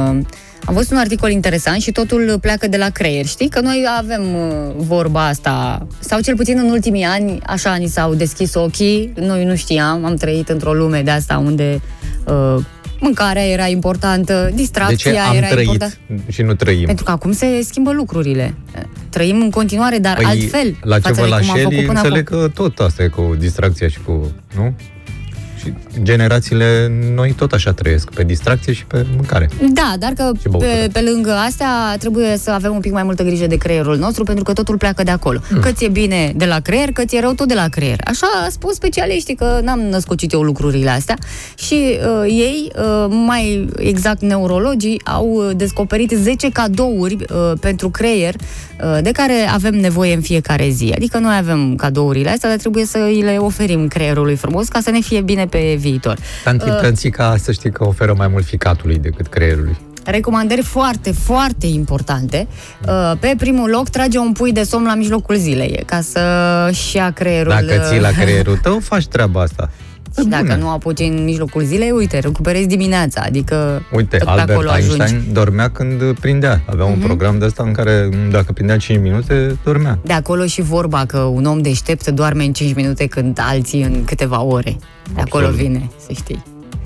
uh, Am văzut un articol interesant și totul pleacă de la creier. Știi că noi avem uh, vorba asta, sau cel puțin în ultimii ani, așa ni s-au deschis ochii, noi nu știam, am trăit într-o lume de asta unde uh, mâncarea era importantă, De distracția ce am era trăit importantă. și nu trăim? Pentru că acum se schimbă lucrurile. Trăim în continuare, dar altfel. Păi, la ce față vă de la cum am făcut Shelly, până înțeleg acum. că tot asta e cu distracția și cu... Nu? Și generațiile noi tot așa trăiesc, pe distracție și pe mâncare. Da, dar că Și băutură. pe, pe lângă astea trebuie să avem un pic mai multă grijă de creierul nostru pentru că totul pleacă de acolo. Mm. Că ți-e bine de la creier, că ți-e rău tot de la creier. Așa spun specialiștii că n-am născocit eu lucrurile astea și uh, ei, uh, mai exact neurologii, au uh, descoperit 10 cadouri uh, pentru creier uh, de care avem nevoie în fiecare zi. Adică noi avem cadourile astea, dar trebuie să îi le oferim creierului frumos ca să ne fie bine pe viitor. Tanti uh. Tănțica, să știi că oferă mai mult ficatului decât creierului. Recomandări foarte, foarte importante. Uh, Pe primul loc, trage un pui de somn la mijlocul zilei, ca să-și ia creierul... Dacă ții la uh, creierul tău, faci treaba asta. Și dacă nu apuci în mijlocul zilei, uite, recuperezi dimineața, adică Uite, tot pe Albert acolo Einstein ajungi. Mhm. dormea când prindea. Avea un program de ăsta în care, dacă prindea 5 minute, dormea. De acolo și vorba că un om deștept doarme în 5 minute când alții în câteva ore. De acolo Absolut. vine, să știi.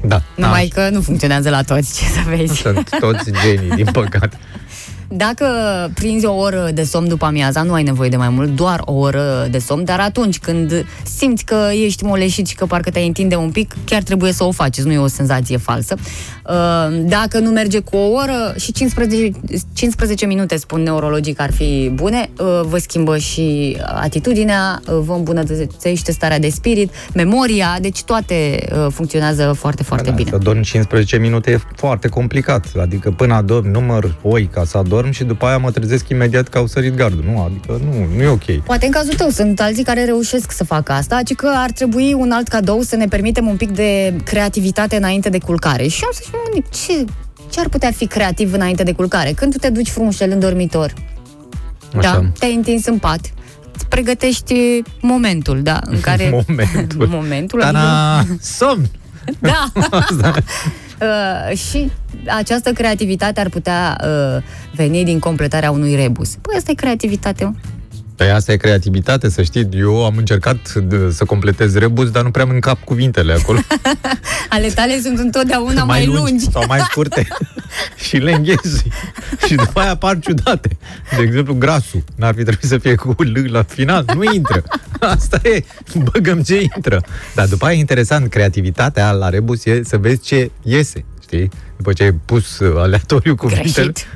Da. Numai că nu funcționează la toți, ce să vezi. Sunt toți genii, din păcate. Dacă prinzi o oră de somn după amiaza, nu ai nevoie de mai mult, doar o oră de somn, dar atunci când simți că ești moleșit și că parcă te întinde un pic, chiar trebuie să o faci, nu e o senzație falsă. Uh, Dacă nu merge cu o oră și 15, 15 minute, spun neurologii că ar fi bune, uh, vă schimbă și atitudinea, uh, vă îmbunătățește starea de spirit, memoria, deci toate uh, funcționează foarte, foarte Da, bine. Să dormi 15 minute e foarte complicat. Adică până adormi, număr oi ca să adormi dorm și după aia mă trezesc imediat că au sărit gardul. Nu, adică nu, nu e ok. Poate în cazul tău sunt alții care reușesc să facă asta, ci că ar trebui un alt cadou să ne permitem un pic de creativitate înainte de culcare. Și am să spun, "Mă, ce, ce ar putea fi creativ înainte de culcare? Când tu te duci frumușel în dormitor, Așa. da, te-ai întins în pat, îți pregătești momentul, da, în care... Momentul. momentul, adică- Ta-da! Somn! Da. uh, și această creativitate ar putea uh, veni din completarea unui rebus. Păi asta e creativitate, mă. Păi asta e creativitate, să știi. Eu am încercat de, să completez rebus, dar nu prea în cap cuvintele acolo. Ale tale sunt întotdeauna mai, lungi. sau mai scurte și le înghezi. și după aia apar ciudate. De exemplu, grasul. N-ar fi trebuit să fie cu L la final. Nu intră. Asta e. Băgăm ce intră. Dar după aia e interesant. Creativitatea la rebus e să vezi ce iese. Știi? După ce ai pus uh, aleatoriu cuvintele. Greșit.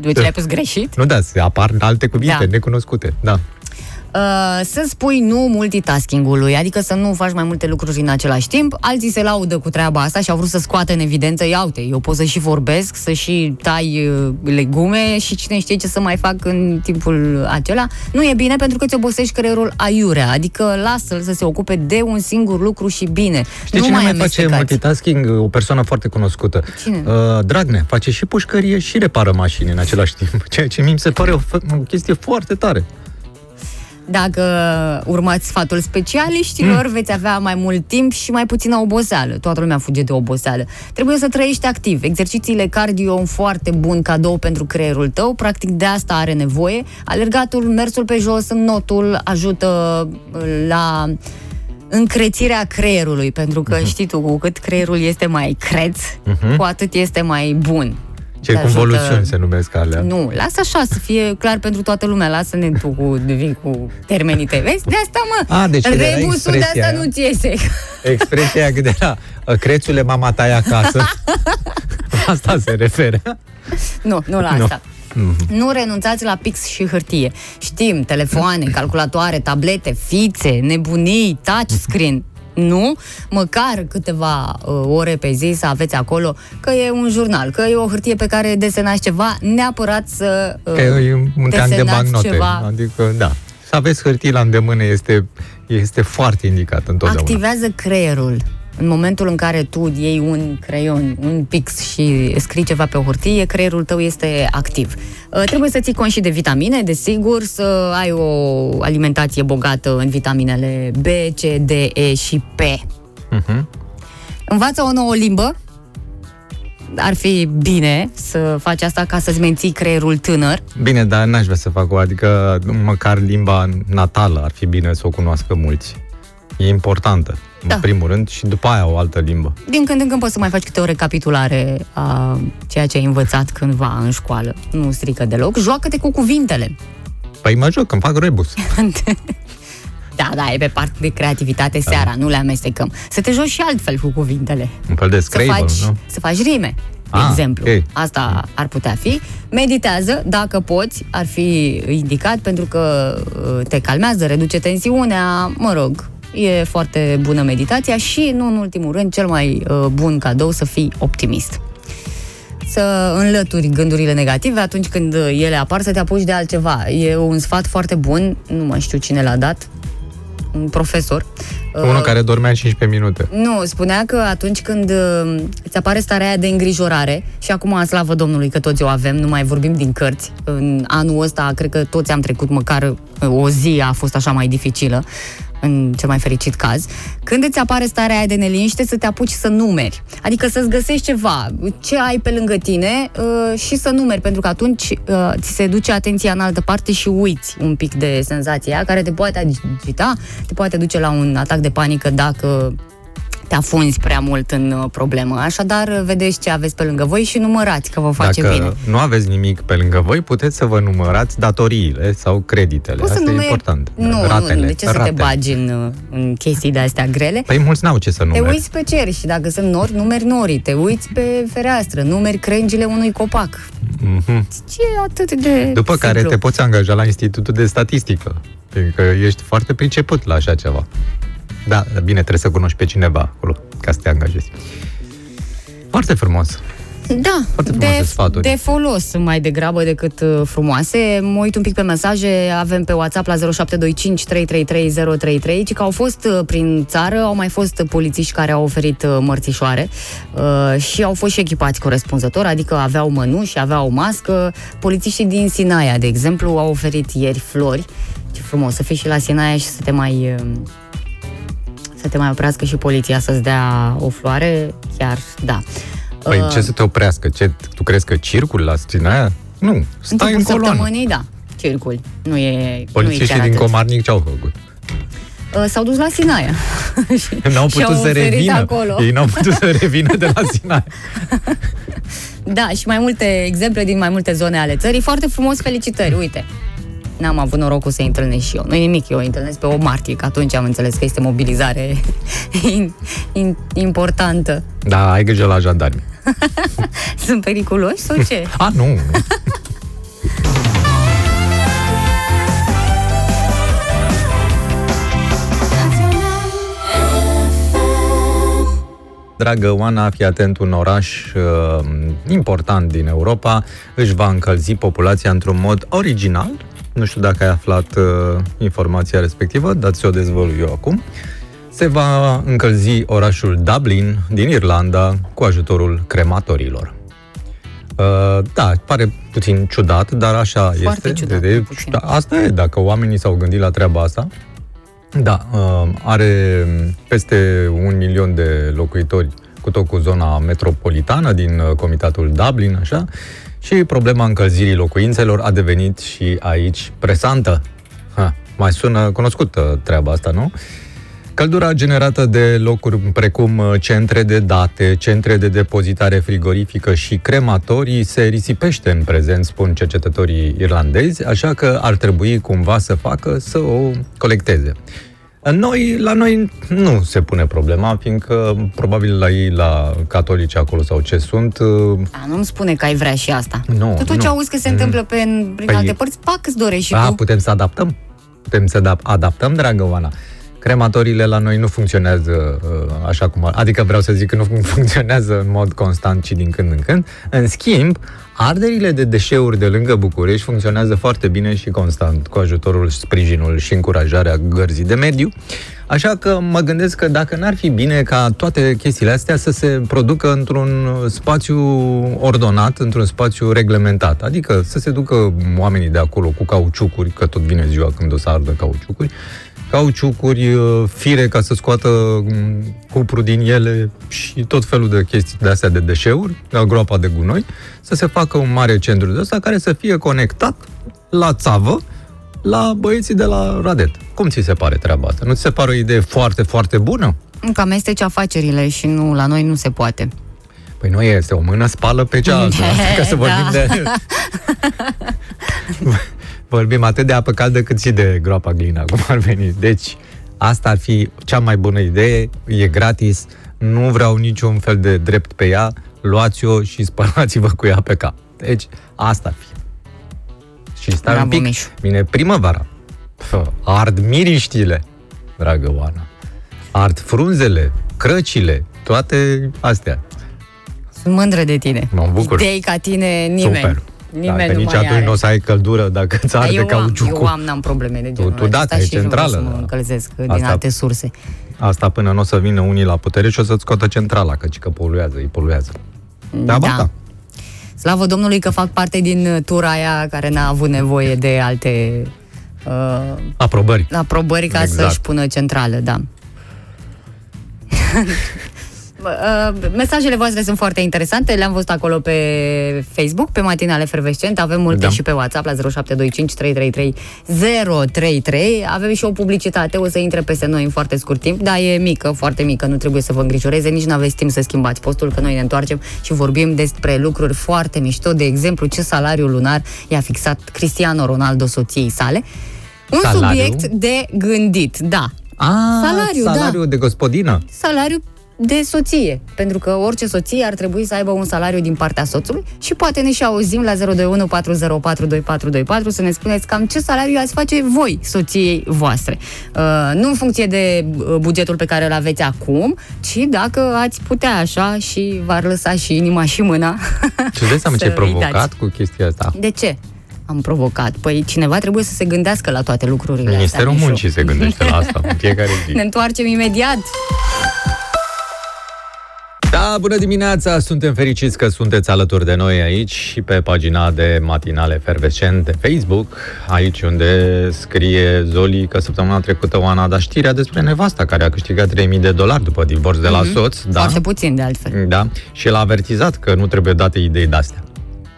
Deci l-ai pus greșit? Nu, da, se apar alte cuvinte Da. necunoscute. Da. Uh, să spui nu multitasking-ului, adică să nu faci mai multe lucruri în același timp. Alții se laudă cu treaba asta și au vrut să scoată în evidență, ia uite, eu pot să și vorbesc, să și tai uh, legume și cine știe ce să mai fac în timpul acela. Nu e bine pentru că îți obosești creierul aiurea, adică lasă-l să se ocupe de un singur lucru și bine. Știi nu cine mai face amestecați. multitasking? O persoană foarte cunoscută. Cine? Uh, Dragne. Face și pușcărie și repară mașini în același timp. Ceea ce mi se pare o, f- o chestie foarte tare. Dacă urmați sfatul specialiștilor, Mm. veți avea mai mult timp și mai puțină oboseală. Toată lumea fuge de oboseală. Trebuie să trăiești activ. Exercițiile cardio un foarte bun cadou pentru creierul tău. Practic de asta are nevoie. Alergatul, mersul pe jos, notul ajută uh, la încrețirea creierului, pentru Mhm. că știi tu, cu cât creierul este mai creț, cu atât este mai bun. Te ajută- Circumvoluțiuni se numesc alea. nu, lasă așa, să fie clar pentru toată lumea. Lasă-ne tu cu, de vin cu termenii tăi. Vezi? De asta, mă. A, deci era Rebusul de expresia asta aia. nu-ți iese. Expresia aia de la uh, crețule mama ta e acasă. La Asta se referă. nu, nu la Nu. asta. Nu renunțați la pix și hârtie. Știm, telefoane, calculatoare, tablete, fițe, nebunii, touchscreen. Nu, măcar câteva uh, ore pe zi să aveți acolo că e un jurnal, că e o hârtie pe care desenați ceva, neapărat să uh, Că e un teanc de desenați bancnote. ceva. Adică, da. Să aveți hârtii la îndemână este, este foarte indicat întotdeauna. activează creierul. În momentul în care tu iei un creion, un pix și scrii ceva pe o hârtie, creierul tău este activ. Uh, Trebuie să ții cont și de vitamine, desigur, să ai o alimentație bogată în vitaminele B, C, D, E și P. Mhm. Învață o nouă limbă. Ar fi bine să faci asta ca să-ți menții creierul tânăr. Bine, dar n-aș vrea să fac o, adică măcar limba natală ar fi bine să o cunoască mulți. E importantă, Da. în primul rând, și după aia o altă limbă. Din când în când poți să mai faci câte o recapitulare a ceea ce ai învățat cândva în școală. Nu strică deloc. Joacă-te cu cuvintele. Păi mă joc, îmi fac rebus. Da, da, e pe parte de creativitate seara, nu le amestecăm. Să te joci și altfel cu cuvintele. Un fel de Să Scrabble, faci, nu? să faci rime, de Ah, exemplu. ok. Asta ar putea fi. Meditează, dacă poți, ar fi indicat pentru că uh, te calmează, reduce tensiunea, mă rog, e foarte bună meditația și, nu în ultimul rând, cel mai uh, bun cadou să fii optimist să înlături gândurile negative atunci când ele apar, să te apuci de altceva. E un sfat foarte bun, nu mai știu cine l-a dat, un profesor. Unul Uh, care dormea 15 minute. nu, spunea că atunci când uh, îți apare starea aia de îngrijorare, și acum, slavă Domnului că toți o avem, nu mai vorbim din cărți, în anul ăsta cred că toți am trecut măcar uh, o zi a fost așa mai dificilă, în cel mai fericit caz, când îți apare starea aia de neliniște, să te apuci să numeri. Adică să-ți găsești ceva, ce ai pe lângă tine uh, și să numeri, pentru că atunci uh, ți se duce atenția în altă parte și uiți un pic de senzația aia care te poate agita, te poate duce la un atac de panică dacă te afunzi prea mult în uh, problemă. Așadar, uh, vedeți ce aveți pe lângă voi și numărați că vă face Dacă bine. nu aveți nimic pe lângă voi, puteți să vă numărați datoriile sau creditele. Poți să Asta e numeri- important. Nu, Ratele, nu, de ce să te ratele. bagi în, uh, în chestii de astea grele? Păi mulți n-au ce să Te numere. uiți pe cer și dacă sunt nori, numeri norii. Te uiți pe fereastră, numeri crengile unui copac. Mhm. Ce e atât de După care simplu? te poți angaja la Institutul de Statistică, pentru că ești foarte priceput la așa ceva. Da, bine, trebuie să cunoști pe cineva acolo ca să te angajezi. Foarte frumos. Da, Foarte frumoase de, sfaturi. de folos mai degrabă decât uh, frumoase. Mă uit un pic pe mesaje, avem pe WhatsApp la 0725 333 033, ci că au fost uh, prin țară, au mai fost polițiști care au oferit uh, mărțișoare uh, și au fost și echipați corespunzător, adică aveau mănuși, aveau mască. Polițiștii din Sinaia, de exemplu, au oferit ieri flori. Ce frumos să fii și la Sinaia și să te mai... Uh, să te mai oprească și poliția să-ți dea o floare, chiar da. Păi Uh, ce să te oprească? Ce, tu crezi că circul la Sinaia? Nu, stai în timpul coloană. săptămânii, da, circul. Nu e, nu e Polițiștii chiar din atât. Comarnic ce au făcut? Uh, S-au dus la Sinaia. N-au Și-au putut să oferit revină. acolo. Ei n-au putut să revină de la Sinaia. Da, și mai multe exemple din mai multe zone ale țării. Foarte frumos, felicitări, uite. N-am avut norocul să-i întâlnesc și eu. Nu e nimic, eu îi întâlnesc pe o martie, că atunci am înțeles că este mobilizare in, in, importantă. Da, ai grijă la jandarmi. Sunt periculoși sau ce? A, nu. nu. Dragă Oana, fii atent, un oraș uh, important din Europa își va încălzi populația într-un mod original. Nu știu dacă ai aflat uh, informația respectivă, dar ți-o dezvălui eu acum. Se va încălzi orașul Dublin din Irlanda cu ajutorul crematorilor. Uh, da, pare puțin ciudat, dar așa Foarte este. ciudat, de, puțin. da, asta e, dacă oamenii s-au gândit la treaba asta. Da, uh, are peste un milion de locuitori cu tot cu zona metropolitană din uh, comitatul Dublin, așa, și problema încălzirii locuințelor a devenit și aici presantă. Ha, mai sună cunoscută treaba asta, nu? Căldura generată de locuri precum uh, centre de date, centre de depozitare frigorifică și crematorii se risipește în prezent, spun cercetătorii irlandezi, așa că ar trebui cumva să facă să o colecteze. Noi, la noi nu se pune problema, fiindcă probabil la ei, la catolici acolo sau ce sunt, uh, Da, nu-mi spune că ai vrea și asta. Nu, Tu tot nu. ce auzi că se întâmplă pe, prin Păi- alte părți, pac, îți dorești și A, tu. putem să adaptăm? Putem să da- adaptăm, dragă Oana. Crematoriile la noi nu funcționează uh, așa cum... ar- Adică vreau să zic că nu fun- funcționează în mod constant, ci din când în când. În schimb, arderile de deșeuri de lângă București funcționează foarte bine și constant, cu ajutorul, sprijinul și încurajarea gărzii de mediu. Așa că mă gândesc că dacă n-ar fi bine ca toate chestiile astea să se producă într-un spațiu ordonat, într-un spațiu reglementat. Adică să se ducă oamenii de acolo cu cauciucuri, că tot vine ziua când o să ardă cauciucuri, cauciucuri, uh, fire ca să scoată mm, cupru din ele și tot felul de chestii de astea de deșeuri, la groapa de gunoi, să se facă un mare centru de ăsta care să fie conectat la țavă, la băieții de la Radet. Cum ți se pare treaba asta? Nu ți se pare o idee foarte, foarte bună? Că amesteci afacerile și nu, la noi nu se poate. Păi nu este, o mână spală pe cealaltă. Ca să vorbim Da. de... vorbim atât de apă caldă cât și de groapa glina, cum ar veni. Deci, asta ar fi cea mai bună idee, e gratis, nu vreau niciun fel de drept pe ea, luați-o și spălați-vă cu ea pe cap. Deci, asta ar fi. Și stai Bravo, un pic, Mișu. vine primăvara. Pă, Ard miriștile, dragă Oana. Ard frunzele, crăcile, toate astea. Sunt mândră de tine. Mă bucur. Idei ca tine nimeni. Super. Nimeni Dacă nu nici mai atunci are. nu o să ai căldură dacă îți Dar arde eu, am, cauciucul. eu am, n-am probleme de genul tu da, acesta că e și nu vreau centrală, să mă da. încălzesc din Asta- alte surse. Asta până nu o să vină unii la putere și o să-ți scoată centrala, căci că poluează, îi poluează. Da, da. da. Slavă Domnului că fac parte din uh, tura aia care n-a avut nevoie de alte uh, Aprobări. aprobări ca Exact. să-și pună centrală, da. Bă, uh, Mesajele voastre sunt foarte interesante, le-am văzut acolo pe Facebook, pe Matinale Fervescent, avem multe Da. și pe WhatsApp la 0725 333 033. Avem și o publicitate, o să intre peste noi în foarte scurt timp, dar e mică, foarte mică, nu trebuie să vă îngrijoreze, nici nu aveți timp să schimbați postul, că noi ne întoarcem și vorbim despre lucruri foarte mișto, de exemplu, ce salariu lunar i-a fixat Cristiano Ronaldo soției sale. Un Salariu? subiect de gândit, da. A, Salariu, da. salariu de gospodină. Salariu de soție, pentru că orice soție ar trebui să aibă un salariu din partea soțului și poate ne și auzim la 021 4042424 să ne spuneți cam ce salariu ați face voi soției voastre. Uh, nu în funcție de uh, bugetul pe care îl aveți acum, ci dacă ați putea așa și v-ar lăsa și inima și mâna. Ce dai seama să ce ai îi provocat dați. cu chestia asta? De ce? Am provocat. Păi cineva trebuie să se gândească la toate lucrurile Ministerul astea. Mișu. Muncii se gândește la asta în fiecare zi. Ne întoarcem imediat. Da, bună dimineața! Suntem fericiți că sunteți alături de noi aici și pe pagina de Matinale Efervescent de Facebook, aici unde scrie Zoli că săptămâna trecută Oana a dat știrea despre nevasta care a câștigat 3000 de dolari după divorț de la soț. Da? Mhm. Foarte puțin, de altfel. Da, și el a avertizat că nu trebuie date idei de-astea.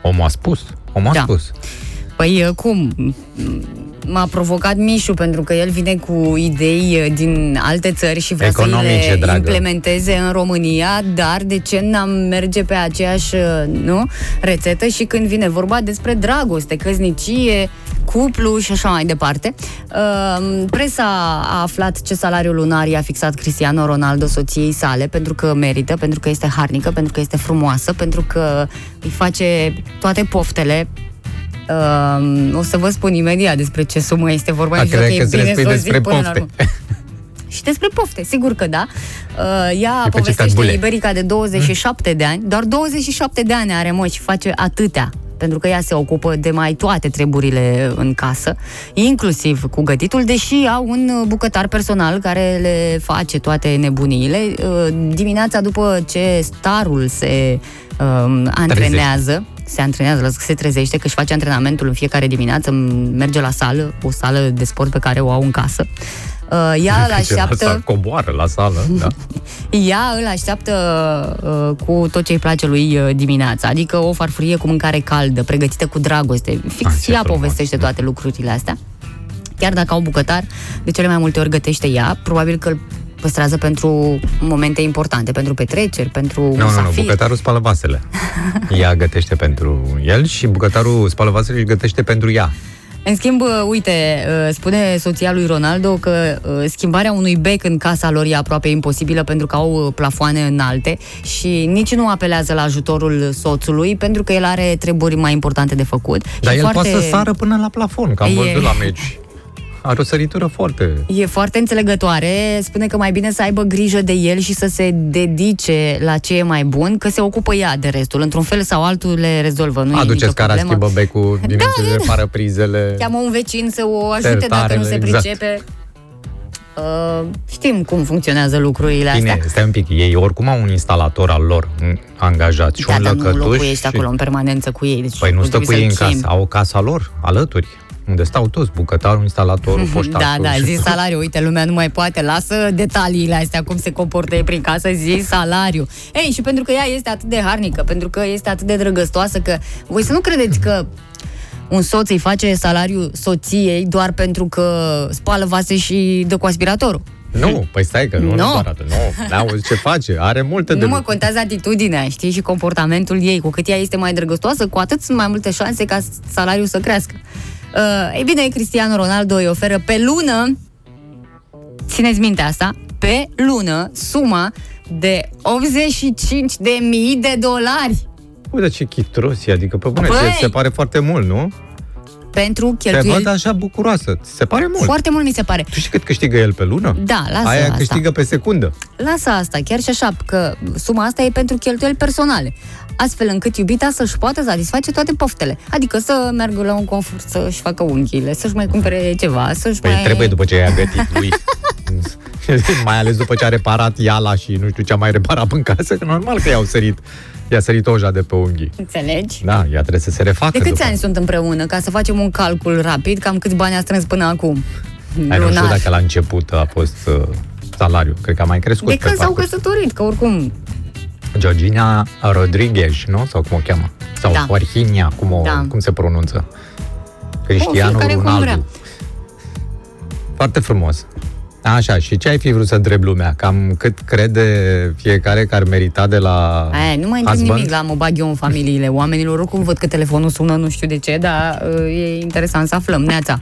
Omul a spus, omul a Da. spus. Păi cum? M-a provocat Mișu pentru că el vine cu idei uh, din alte țări și vrea Economice, să le dragă. implementeze în România, dar de ce n-am merge pe aceeași uh, nu, rețetă și când vine vorba despre dragoste, căsnicie, cuplu și așa mai departe. Uh, Presa a aflat ce salariu lunar i-a fixat Cristiano Ronaldo soției sale pentru că merită, pentru că este harnică, pentru că este frumoasă, pentru că îi face toate poftele Uh, o să vă spun imediat despre ce sumă este vorba. A, nici nu credeai că e că îți bine spui să o despre zic până la pofte. urmă. Și despre pofte, sigur că da. Uh, ea face povestește catbule. Iberica de 27 de ani, doar 27 de ani are mă și face atâtea pentru că ea se ocupă de mai toate treburile în casă, inclusiv cu gătitul, deși au un bucătar personal care le face toate nebuniile. Uh, Dimineața după ce starul se um, antrenează, se antrenează, se trezește, că își face antrenamentul în fiecare dimineață, merge la sală, o sală de sport pe care o au în casă. Uh, Ea îl Ce la așteaptă... sală, coboară la sală, da. Ea îl așteaptă uh, cu tot ce îi place lui uh, dimineața, adică o farfurie cu mâncare caldă, pregătită cu dragoste. Fix Ah, ah, ce ea frumos. povestește toate lucrurile astea. Chiar dacă au bucătar, de cele mai multe ori gătește ea, probabil că îl păstrează pentru momente importante, pentru petreceri, pentru Nu, nu, nu, musafiri. bucătarul spală vasele. Ea gătește pentru el și bucătarul spală vasele și gătește pentru ea. În schimb, uh, uite, uh, spune soția lui Ronaldo că uh, schimbarea unui bec în casa lor e aproape imposibilă pentru că au uh, plafoane înalte și nici nu apelează la ajutorul soțului pentru că el are treburi mai importante de făcut. Dar și el foarte, poate să sară până la plafon, că am E- văzut la meci. Are o săritură foarte... E foarte înțelegătoare, spune că mai bine să aibă grijă de el și să se dedice la ce e mai bun, că se ocupă ea de restul. Într-un fel sau altul le rezolvă, nu e nicio Aduceți cara, problemă. schimbă becul, din da, repară prizele. Cheamă un vecin să o ajute Sertarele, dacă nu se exact. pricepe. Uh, știm cum funcționează lucrurile astea. Bine, stai un pic, ei oricum au un instalator al lor un angajat și Da, un dar nu lăcătuș. locuiești și... acolo în permanență cu ei. Deci Păi nu stă trebuie cu ei în să-l chemi. casă, au casa lor, alături, unde stau toți, bucătarul, instalatorul, Da, poștașul. da, și- zi salariu. Uite, lumea nu mai poate. Lasă detaliile astea, cum se comportă ei prin casă, zi salariu. Ei, și pentru că ea este atât de harnică, pentru că este atât de drăgăstoasă, că voi să nu credeți că un soț îi face salariu soției doar pentru că spală vase și dă cu aspiratorul. Nu, păi stai că nu, Nu. nu doar atât. Nu, n-auzi ce face, are multe de Nu mă lucru. contează atitudinea, știi, și comportamentul ei. Cu cât ea este mai drăgăstoasă, cu atât sunt mai multe șanse ca salariul să crească. Uh, ei bine, Cristiano Ronaldo îi oferă pe lună, țineți minte asta, pe lună, suma de 85 de mii de dolari Uite ce chitros e, adică pe bune, Băi! ți se pare foarte mult, nu? pentru Te cheltuieli. văd așa bucuroasă, ți se pare mult. Foarte mult mi se pare. Tu știi cât câștigă el pe lună? Da, lasă Aia asta. câștigă pe secundă. Lasă asta, chiar și așa, că suma asta e pentru cheltuieli personale. Astfel încât iubita să-și poată satisface toate poftele. Adică să meargă la un confort, să-și facă unghiile, să-și mai cumpere ceva, să-și Păi mai... trebuie după ce i-a gătit lui. mai ales după ce a reparat iala și nu știu ce a mai reparat în casă, că normal că i-au sărit. I-a sărit oja de pe unghii. Înțelegi? Da, ea trebuie să se refacă De câți după. ani sunt împreună? Ca să facem un calcul rapid, cam câți bani a strâns până acum? Ai nu știu Lunar. dacă la început a fost uh, salariu. Cred că a mai crescut De pe când s-au parcurs. căsătorit, că oricum... Georgina Rodriguez, nu? Sau cum o cheamă? Sau Da. Orhinia, cum, o, Da. cum se pronunță? Cristiano fiecare cum Ronaldo. vrea. Foarte frumos. Așa, și ce ai fi vrut să întrebi lumea? Cam cât crede fiecare că ar merita de la Aia, nu mai întreb husband? nimic la mă bag eu în familiile oamenilor. Oricum văd că telefonul sună, nu știu de ce, dar uh, e interesant să aflăm. Neața.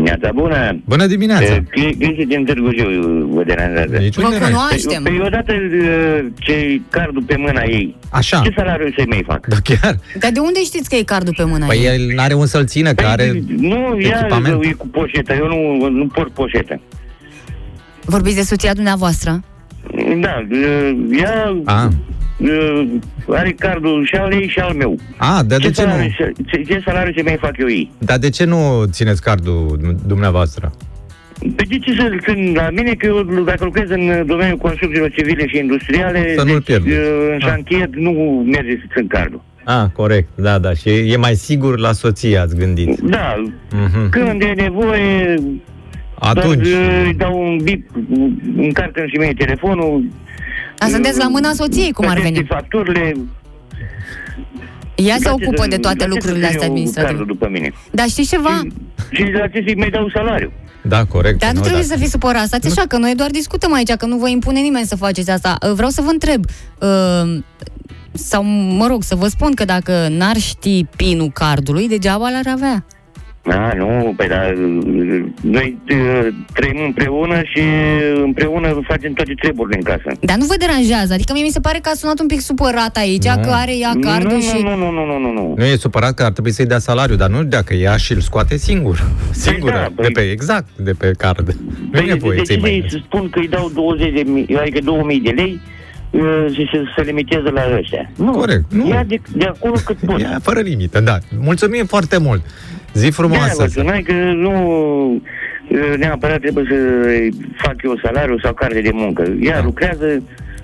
Dimineața bună! Bună dimineața! Eh, Cri- Cristi din Târgu Jiu vă deranjează. Niciun Vă de noi. cunoaștem. Păi odată eh, ce cardul pe mâna ei, Așa. ce salariu să-i mai fac? Da, chiar. Dar de unde știți că e cardul pe mâna Păi ei? el n-are un să-l țină, că are Păi, nu, ea echipament. e cu poșetă, eu nu, nu port poșetă. Vorbiți de soția dumneavoastră? Da, eh, ea A, eh, are cardul și al ei și al meu. a dar de ce salariu, nu? se- ce, ce salariu să mai fac eu ei? Dar de ce nu țineți cardul dumneavoastră? Pe de ce să-l țin la mine? Că eu, dacă lucrez în domeniul construcțiilor civile și industriale, Să nu-l deci, pierdeți. eh, în șantier nu merge să țin cardul. A, corect, da, da. Și e mai sigur la soție, ați gândit. Da, Mhm. când e nevoie, Atunci, doar, eh, îi dau un bip, încarcă și mie telefonul. Dar sunteți la mâna soției, cum ar plătește veni? facturile. Ea se la ce ocupă să- de toate la ce să lucrurile țin astea eu administrative. Cardul după mine. Dar știți ceva? Și la ce să-i mai dau salariu? da, corect. Dar nu trebuie da. să fiți supărați, stați așa, că noi doar discutăm aici, că nu vă impune nimeni să faceți asta. Uh, Vreau să vă întreb, uh, sau mă rog, să vă spun că dacă n-ar ști pinul cardului, degeaba l-ar avea. A, nu, păi dar noi eh, trăim împreună și împreună facem toate treburile în casă. Dar nu vă deranjează, adică mie mi se pare că a sunat un pic supărat aici, Nu. că are ea cardul nu, și... nu, nu, nu, nu, nu, nu. Nu e supărat că ar trebui să-i dea salariu, dar nu dacă ea și îl scoate singur. Singur, da, de păi- pe, exact, de pe card. Nu e Păi, nevoie de să-i ce mai să spun că îi dau 20 de mii, adică 2000 de lei eh, și să se limitează la ăștia? Nu, Corect, nu. Ia de, de acolo cât pot. Ia fără limită, da. Mulțumim foarte mult. Zi Da, frumoasă. vă sunai că nu eh, neapărat trebuie să fac eu salariu sau carte de muncă. Ea Da. lucrează,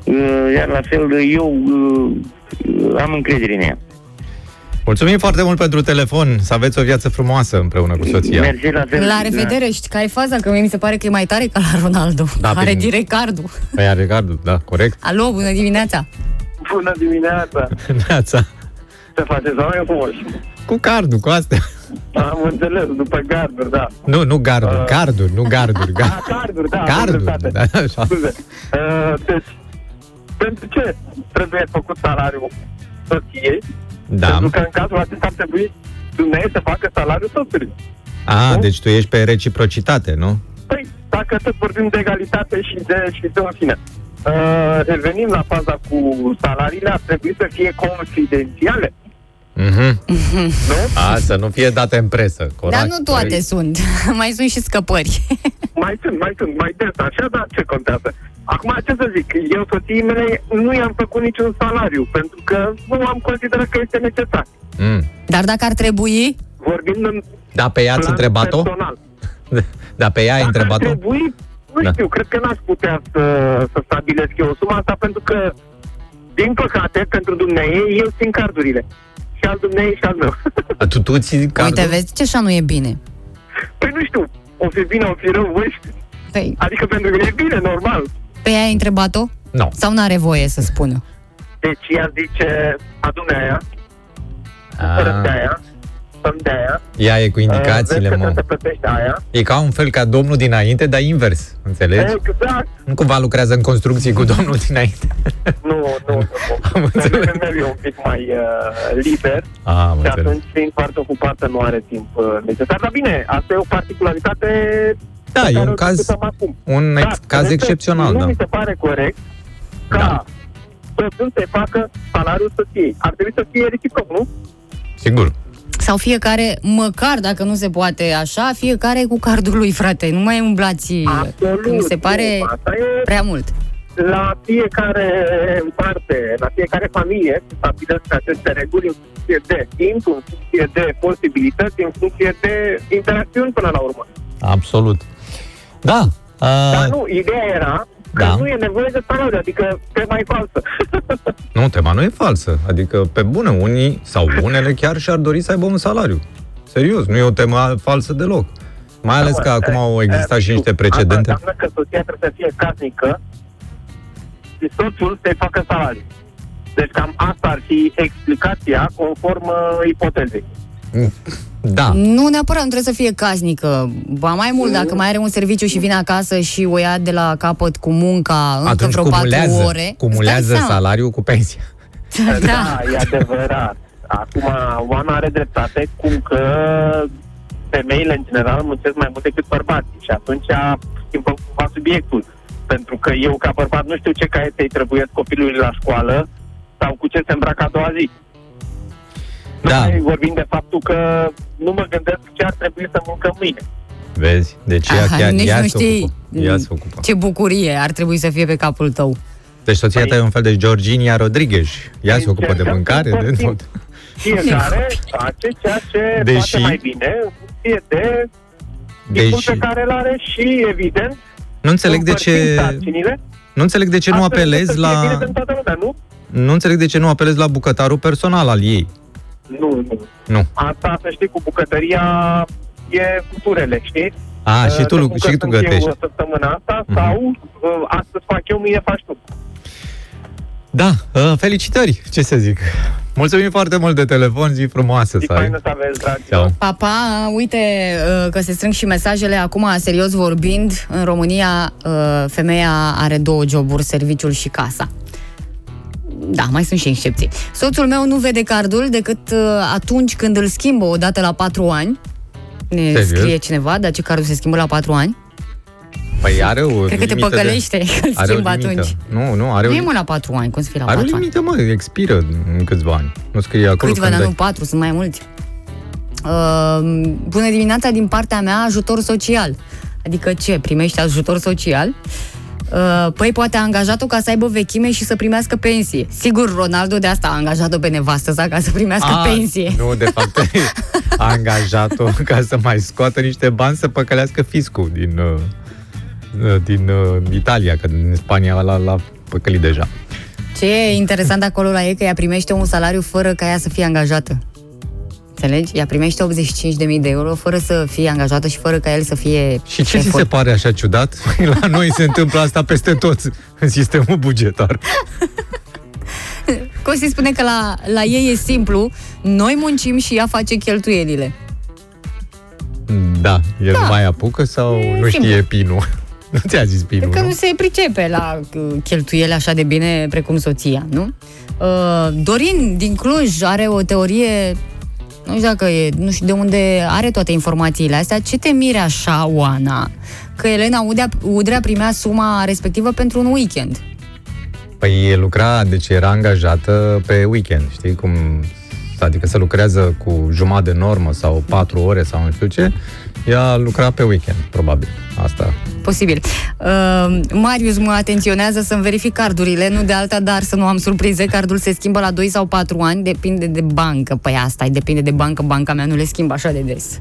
eh, iar la fel eu eh, am încredere în ea. Mulțumim foarte mult pentru telefon. Să aveți o viață frumoasă împreună cu soția. Mersi la fel. La revedere, știi care e faza? Că mie mi se pare că e mai tare ca la Ronaldo. Da, are bine. direct cardul. Păi are cardul, da, corect. Alo, bună dimineața! Bună dimineața! Neața. Ce faceți, oameni frumoși? Cu cardul, cu astea. Am înțeles, după garduri, da. Nu, nu garduri, carduri, nu garduri. Ah, Ga- carduri, da. am Carduri, dreptate. da, așa. Scuze. Uh, deci, pentru ce trebuie făcut salariul soției? Da. Pentru că în cazul acesta ar trebui dumneavoastră să facă salariul soțului. A, deci tu ești pe reciprocitate, nu? Păi, dacă tot vorbim de egalitate și de, și de în fine. Uh, revenim la faza cu salariile, ar trebui să fie confidențiale, Mhm. nu? A, să nu fie date în presă, corect. Dar nu toate corect. sunt. mai sunt și scăpări. Mai sunt, mai sunt, mai des, așa, dar ce contează? Acum, ce să zic, eu soției mele nu i-am făcut niciun salariu, pentru că nu am considerat că este necesar. Mm. Dar dacă ar trebui, Vorbind în Da, pe ea ați plan întrebat-o? personal. Da, pe ea ai Dacă ar întrebat-o? trebui, nu Da. știu, cred că n-aș putea să, să stabilesc eu suma asta, pentru că, din păcate, pentru dumneavoastră, eu țin cardurile. Și al dumneavoastră și al meu. A, Tu, tu ții cardul? uite, vezi ce așa nu e bine. păi nu știu, o fi bine, o fi rău, voi știți. Păi, Adică pentru mine e bine, normal. pe ea ai întrebat-o? Nu. Sau n-are voie să spună? Deci ea zice, adu-ne aia, fără de A, aia, să-mi dea aia. ea e cu indicațiile, Uh, vezi că mă. trebuie să plătești aia. E ca un fel ca domnul dinainte, dar invers, înțelegi? Exact. Nu cumva lucrează în construcții cu domnul dinainte. Nu, nu, nu. Am înțeles. Meu e un pic mai uh, liber A, am și înțeles. atunci, fiind foarte ocupată, nu are timp uh, necesar. Dar bine, asta e o particularitate Da, pe e care un o caz, discutăm acum. un Da, ex, caz cred că excepțional, nu da. mi se pare corect ca Da. soțul să facă salariul soției. Ar trebui să fie reciproc, nu? Sigur. Sau fiecare, măcar dacă nu se poate așa, fiecare cu cardul lui, frate. Nu mai umblați. Absolut. Că mi se pare nu, Asta e prea mult. la fiecare în parte, la fiecare familie, se stabilesc aceste reguli în funcție de timp, în funcție de posibilități, în funcție de interacțiuni până la urmă. Absolut. Da. Dar Uh, nu, ideea era că Da. nu e nevoie de salariu, adică tema e falsă. nu, tema nu e falsă. Adică, pe bune, unii sau unele chiar și-ar dori să aibă un salariu. Serios, nu e o temă falsă deloc. Mai ales că acum au existat și niște precedente. Asta înseamnă că soția trebuie să fie casnică și soțul să-i facă salariu. Deci cam asta ar fi explicația conform uh, ipotezei. Da. Nu neapărat, nu trebuie să fie casnică. Ba mai mult, dacă mai are un serviciu și vine acasă și o ia de la capăt cu munca încă Atunci vreo patru cumulează, ore. cumulează stai seama. salariul cu pensia. Da. e adevărat. Acum, Oana are dreptate, cum că femeile în general muncesc mai mult decât bărbații și atunci schimbăm cumva subiectul. Pentru că eu ca bărbat nu știu ce caiete îi trebuie copilului la școală sau cu ce se îmbracă a doua zi. Nu Da. mai vorbim de faptul că nu mă gândesc ce ar trebui să mâncăm mâine. Vezi? Deci ea, Aha, chiar, nici ea nu se știi ocupă. Ea se ocupă. ce bucurie ar trebui să fie pe capul tău. Deci soția ta e un fel de Georginia Rodriguez. Ea se ocupă de Încercăm mâncare, să de împărțim. tot. Fiecare face ceea ce Deși- poate mai bine în funcție de timpul Deși pe care îl are și, evident, nu înțeleg de împărțim ce sarcinile, nu înțeleg de ce nu astfel încât apelezi să fie bine la pentru toată lumea, nu? nu înțeleg de ce nu apelezi la bucătarul personal al ei. Nu, nu. Nu. Asta, să știi, cu bucătăria e cu turele, știi? A, și Uh, tu, să lu- bucăți și tu în eu gătești. săptămâna asta Mhm. sau uh, astăzi fac eu, mâine faci tu. Da, uh, felicitări, ce să zic. Mulțumim foarte mult de telefon, zi frumoasă Și să ai. faină să aveți, dragi. Ceau. Papa, uite uh, că se strâng și mesajele acum, serios vorbind, în România uh, femeia are două joburi, serviciul și casa. Da, mai sunt și excepții. Soțul meu nu vede cardul decât uh, atunci când îl schimbă o dată la patru ani. Ne Serios? scrie cineva, dar ce cardul se schimbă la patru ani? Păi are o Cred că te limită de- păcălește că îl Are o schimbă limită. atunci. Nu, nu, are Nu o, e mă la patru ani, cum să fie la are o patru ani? limită, mă, expiră în câțiva ani. Nu scrie acolo Câțiva, când dar ai- nu patru, sunt mai mulți. Uh, bună dimineața din partea mea, ajutor social. Adică ce? Primești ajutor social? Uh, păi poate a angajat-o ca să aibă vechime și să primească pensie. Sigur, Ronaldo de asta a angajat-o pe nevastă sa ca să primească A, pensie. Nu, de fapt, a angajat-o ca să mai scoată niște bani să păcălească fiscul din, uh, uh, din uh, Italia, că din Spania l-a, l-a păcălit deja. Ce e interesant acolo la ei că ea primește un salariu fără ca ea să fie angajată. Înțelegi? Ea primește 85.000 de euro fără să fie angajată și fără ca el să fie Și ce ți șeful. se pare așa ciudat? La noi se întâmplă asta peste tot în sistemul bugetar. Costi spune că la, la ei e simplu, noi muncim și ea face cheltuielile. Da, el Da. nu mai apucă sau E nu simplu. știe pinul? Nu ți-a zis pinul, Cred că nu? nu se pricepe la uh, cheltuiele așa de bine precum soția, nu? Uh, Dorin din Cluj are o teorie, nu știu dacă e, nu știu de unde are toate informațiile astea. Ce te mire așa, Oana? Că Elena Udrea, Udrea primea suma respectivă pentru un weekend. Păi e lucra, deci era angajată pe weekend, știi cum... Adică se lucrează cu jumătate de normă sau patru ore sau nu știu ce, ea lucra pe weekend, probabil. Asta. Posibil. Uh, Marius mă atenționează să-mi verific cardurile, nu de alta, dar să nu am surprize. Cardul se schimbă la 2 sau 4 ani, depinde de bancă. Păi asta e, depinde de bancă. Banca mea nu le schimbă așa de des.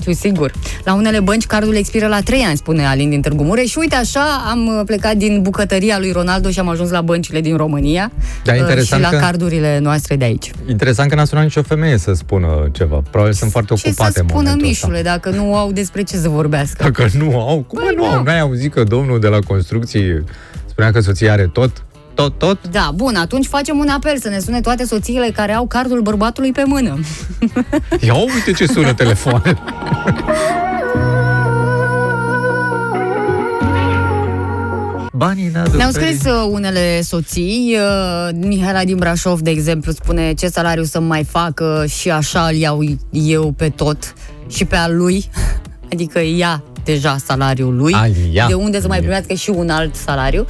Știu sigur. La unele bănci cardul expiră la 3 ani, spune Alin din Târgu Mureș. Și uite așa am uh, plecat din bucătăria lui Ronaldo și am ajuns la băncile din România Da, uh, interesant și la că- cardurile noastre de aici. Interesant că n-a sunat nicio femeie să spună ceva. Probabil sunt foarte Ce ocupate să în spună momentul Mișule, ăsta. dacă nu au despre ce să vorbească? Dacă nu au, cum Păi nu nu. au? N-ai auzit că domnul de la construcții spunea că soția are tot? Tot, tot? Da, bun, atunci facem un apel să ne sune toate soțiile care au cardul bărbatului pe mână. Ia uite ce sună telefoanele. Banii n-aduc Ne-au fericire. scris uh, unele soții, uh, Mihaela din Brașov, de exemplu, spune ce salariu să mai facă și așa îl iau eu pe tot și pe al lui, adică ia deja salariul lui, Al ia. de unde să mai Ia. primească și un alt salariu.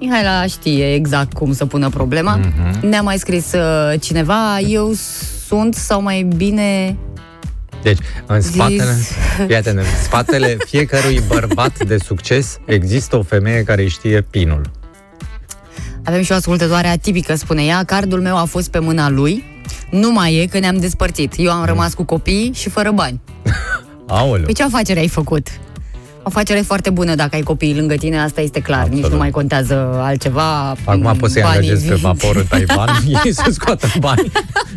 Mihaela știe exact cum să pună problema. Mhm. Ne-a mai scris uh, cineva, eu sunt sau mai bine Deci, în spatele, Zis. fii atent, în spatele fiecărui bărbat de succes există o femeie care știe pinul. Avem și o ascultătoare atipică, spune ea, cardul meu a fost pe mâna lui, nu mai e că ne-am despărțit. Eu am rămas cu copii și fără bani. Aoleu. Păi ce afacere ai făcut? O afacere foarte bună dacă ai copii lângă tine, asta este clar. Absolut. Nici nu mai contează altceva. Acum m, poți să-i banii angajezi pe vin. vapor în Taiwan, ei să scoată bani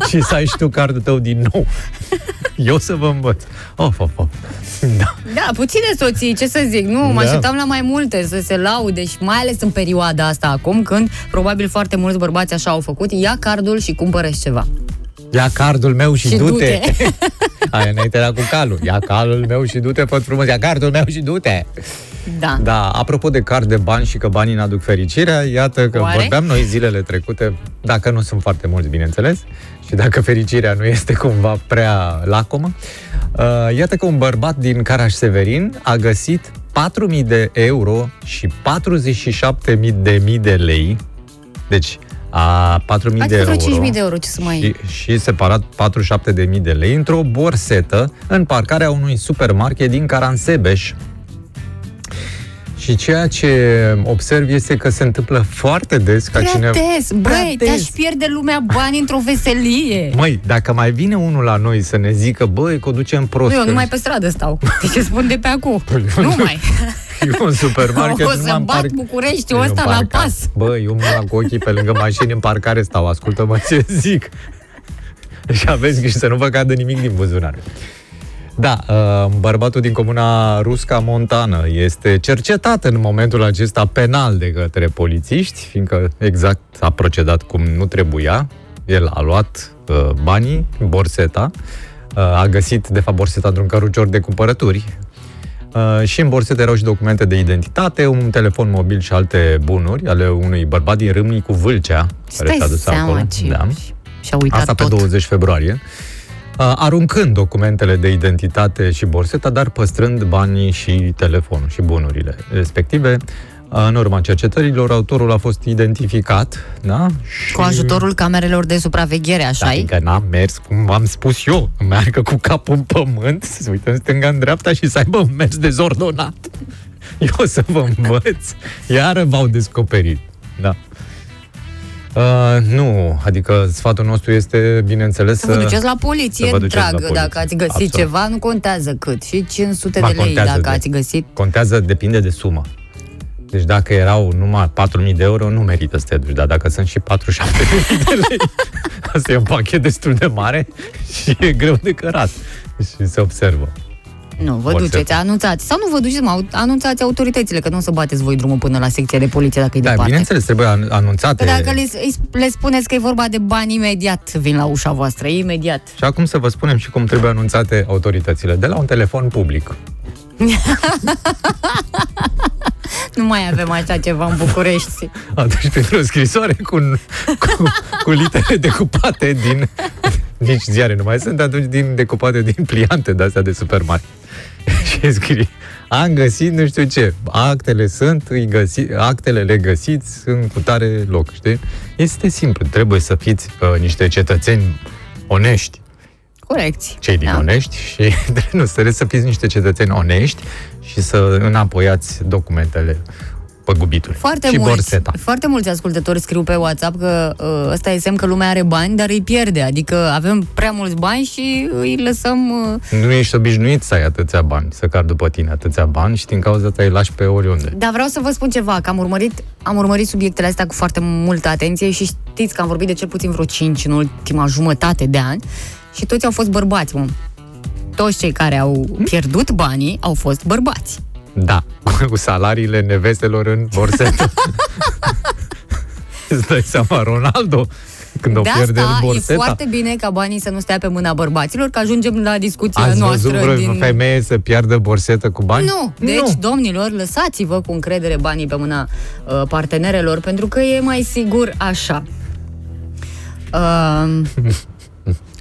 și să ai și tu cardul tău din nou. Eu să vă învăț. Of, of, of. Da. Da, puține soții, ce să zic, nu, mă Da. așteptam la mai multe, să se laude și mai ales în perioada asta acum, când probabil foarte mulți bărbați așa au făcut, ia cardul și cumpără ceva. Ia cardul meu și, Și du-te. du-te. Aia înainte era cu calul. Ia cardul meu și du-te, fă frumos. Ia cardul meu și du-te. Da. Da, apropo de card de bani și că banii n-aduc fericirea, iată că Oare? vorbeam noi zilele trecute, dacă nu sunt foarte mulți, bineînțeles, și dacă fericirea nu este cumva prea lacomă, Uh, iată că un bărbat din Caraș-Severin a găsit 4.000 de euro și 47.000 de mii de lei. Deci, a 4.000 de Adică euro. vreo 5.000 de euro, ce să mai... și, și separat 47.000 de lei într-o borsetă în parcarea unui supermarket din Caransebeș. Și ceea ce observ este că se întâmplă foarte des ca Prea cineva... des, Prea băi, des. te-aș pierde lumea bani într-o veselie. Măi, dacă mai vine unul la noi să ne zică, băi, că o ducem prost. Nu, eu că numai pe stradă stau. Deci îți spun de pe acum. Nu mai. Eu în supermarket O nu să m-am bat parc- Bucureștiul Eu în ăsta la parca- pas. Bă, eu mă cu ochii pe lângă mașini în parcare stau, ascultă-mă ce zic. Și aveți grijă să nu vă cadă nimic din buzunar. Da, uh, bărbatul din comuna Rusca Montană este cercetat în momentul acesta penal de către polițiști, fiindcă exact a procedat cum nu trebuia. El a luat uh, banii, borseta, uh, a găsit, de fapt, borseta într-un cărucior de cumpărături, Uh, și în borsetă erau și documente de identitate, un telefon mobil și alte bunuri ale unui bărbat din Râmnicu Vâlcea, care Stai s-a dus seama acolo. ce... Da. Și-a uitat Asta pe tot. 20 februarie. Uh, aruncând documentele de identitate și borseta, dar păstrând banii și telefonul și bunurile respective. Uh, În urma cercetărilor, autorul a fost identificat, da? Și... Cu ajutorul camerelor de supraveghere, așa da, e? Adică n-am mers, cum v-am spus eu, meargă cu capul în pământ, să se uită în stânga, în dreapta și să aibă un mers dezordonat. Eu o să vă învăț. Iară v-au descoperit. Da. Uh, nu, adică sfatul nostru este, bineînțeles, Să vă duceți la poliție, să vă duceți la dragă, poliție. dacă ați găsit Absolut. ceva, nu contează cât. Și 500 Ba, de lei contează dacă de- ați găsit. Contează, depinde de sumă. Deci dacă erau numai 4.000 de euro, nu merită să te duci, dar dacă sunt și 47.000 de lei, asta e un pachet destul de mare și e greu de cărat. Și se observă. Nu, vă Forțe. duceți, anunțați. Sau nu vă duceți, mă, anunțați autoritățile, că nu o să bateți voi drumul până la secția de poliție dacă e Da, departe. bineînțeles, trebuie an- anunțate. Că dacă le, îi- le spuneți că e vorba de bani, imediat vin la ușa voastră, imediat. Și acum să vă spunem și cum trebuie anunțate autoritățile. De la un telefon public. Nu mai avem așa ceva în București. Atunci printr-o scrisoare cu, cu, cu litere decupate din... Nici ziare nu mai sunt, atunci din decupate din pliante de astea de supermarket. și scrie, am găsit nu știu ce, actele sunt, îi găsi, actele le găsiți în cutare loc, știi? Este simplu, trebuie să fiți uh, niște cetățeni onești, Corecți. cei din Da. onești și nu, trebuie să fiți niște cetățeni onești și să înapoiați documentele păgubitului. Foarte și mulți, borseta. foarte mulți ascultători scriu pe WhatsApp că uh, ăsta e semn că lumea are bani, dar îi pierde. Adică avem prea mulți bani și îi lăsăm... Uh, Nu ești obișnuit să ai atâția bani, să car după tine atâția bani și din cauza ta îi lași pe oriunde. Dar vreau să vă spun ceva, că am urmărit, am urmărit subiectele astea cu foarte multă atenție și știți că am vorbit de cel puțin vreo 5 în ultima jumătate de ani și toți au fost bărbați, mă. Toți cei care au pierdut banii au fost bărbați. Da, cu salariile nevestelor în borsetă. Îți dai seama, Ronaldo, când o de pierde în asta e borseta. foarte bine ca banii să nu stea pe mâna bărbaților, că ajungem la discuția Ați noastră văzut vreo din... femeie să piardă borsetă cu bani? Nu, deci, nu. domnilor, lăsați-vă cu încredere banii pe mâna uh, partenerelor, pentru că e mai sigur așa. Uh,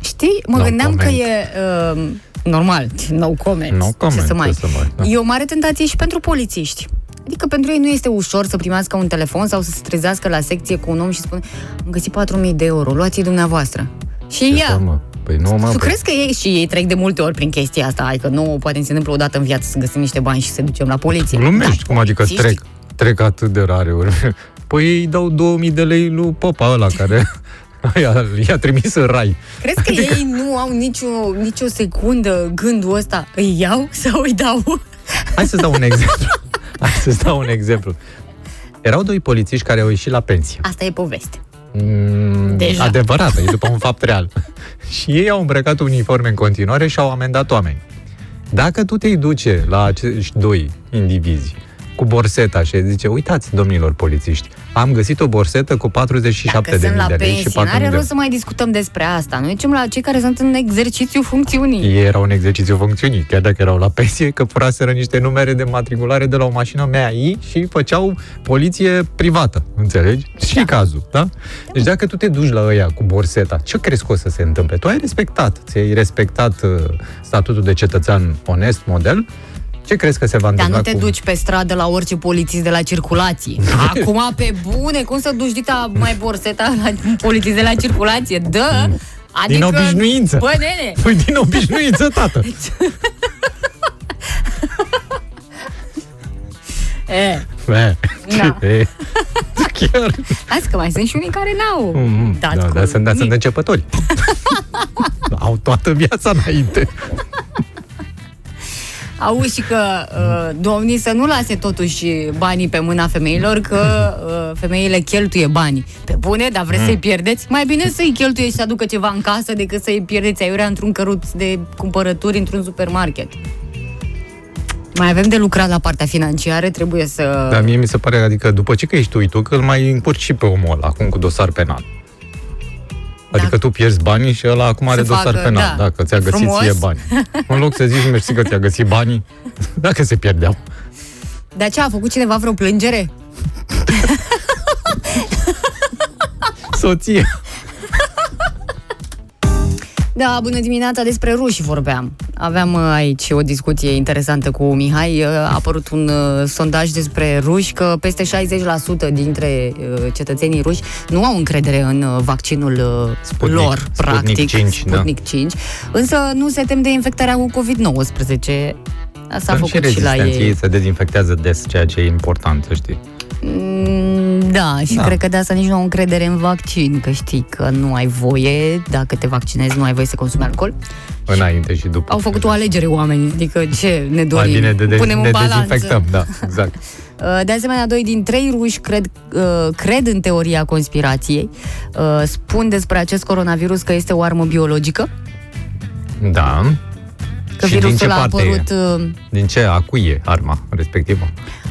știi, mă No gândeam comment. că e... Uh, normal, no comment. No comment, ce să mai... ce să mai, da. E o mare tentație și pentru polițiști. Adică pentru ei nu este ușor să primească un telefon sau să se trezească la secție cu un om și spune am găsit 4.000 de euro, luați-i dumneavoastră. Și Ce ia, să, mă? Păi nu, mă, tu păi- crezi că ei și ei trec de multe ori prin chestia asta? Adică nu poate se întâmplă o dată în viață să găsim niște bani și să ducem la poliție. Glumești, Da, cum adică polițiștii- trec, trec atât de rare ori. Păi ei dau 2000 de lei lui popa ăla care i-a, i-a trimis în rai. Crezi că Adică- ei nu au nicio, nicio secundă gândul ăsta? Îi iau sau îi dau? Hai să-ți dau un exemplu. Hai să-ți dau un exemplu. Erau doi polițiști care au ieșit la pensie. Asta e poveste. Mm, Deja. Adevărată, e după un fapt real. și ei au îmbrăcat uniforme în continuare și au amendat oameni. Dacă tu te duce la acești doi indivizi cu borseta și îi zice, uitați, domnilor polițiști, am găsit o borsetă cu 47 Dacă de sunt mii la de lei și pensie, 4 n-are mii de rost să mai discutăm despre asta. Noi zicem la cei care sunt în exercițiu funcțiunii. Ei erau un exercițiu funcțiunii, chiar dacă erau la pensie, că furaseră niște numere de matriculare de la o mașină MAI și făceau poliție privată, înțelegi? Și da. cazul, da? Deci dacă tu te duci la ăia cu borseta, ce crezi că o să se întâmple? Tu ai respectat, ți-ai respectat uh, statutul de cetățean onest, model, ce crezi că se va Dar întâmpla nu te cu... duci pe stradă la orice polițist de la circulație. Acum, pe bune, cum să duci dita mai borseta la polițist de la circulație? Dă! Adică... Din obișnuință. Bă, nene! Păi din obișnuință, tată. E, E, Da. e, Chiar. Hai că mai sunt și unii care n-au. Mm, dat da, cu dar sunt, dar sunt nimic. începători. Au toată viața înainte. Auzi și că uh, domnii să nu lase totuși banii pe mâna femeilor, că uh, femeile cheltuie banii. Pe bune, dar vreți să-i pierdeți? Mai bine să-i cheltuie și să aducă ceva în casă decât să-i pierdeți aiurea într-un căruț de cumpărături într-un supermarket. Mai avem de lucrat la partea financiară, trebuie să... Dar mie mi se pare, adică după ce că ești tu, tu că îl mai încurci și pe omul ăla, acum cu dosar penal. Adică Da. tu pierzi banii și ăla acum are Să dosar facă, penal, da. dacă ți-a E găsit frumos. ție bani. În loc să zici mersi că ți-a găsit banii, dacă se pierdeau. De aceea a făcut cineva vreo plângere? Soție. Da, bună dimineața, despre ruși vorbeam. Aveam uh, aici o discuție interesantă cu Mihai. Uh, A apărut un uh, sondaj despre ruși că peste 60% dintre uh, cetățenii ruși nu au încredere în uh, vaccinul uh, Sputnik- lor, Sputnik practic. 5, da. Sputnik 5. Însă nu se tem de infectarea cu COVID-19. Asta a Sunt și făcut și la rezistenți, ei. ei se dezinfectează des, ceea ce e important, să știi. Mm, Da, și Da. cred că de asta nici nu au încredere în vaccin, că știi că nu ai voie, dacă te vaccinezi, nu ai voie să consumi alcool. Înainte și după. Au făcut o alegere oamenii, adică ce ne Mai dorim? bine de, de, Punem ne în balanță. dezinfectăm, da, exact. Uh, De asemenea, doi din trei ruși cred, uh, cred în teoria conspirației. Uh, Spun despre acest coronavirus că este o armă biologică, Da. că și din virusul ce a parte apărut e? uh, Din ce? A cui e arma respectivă?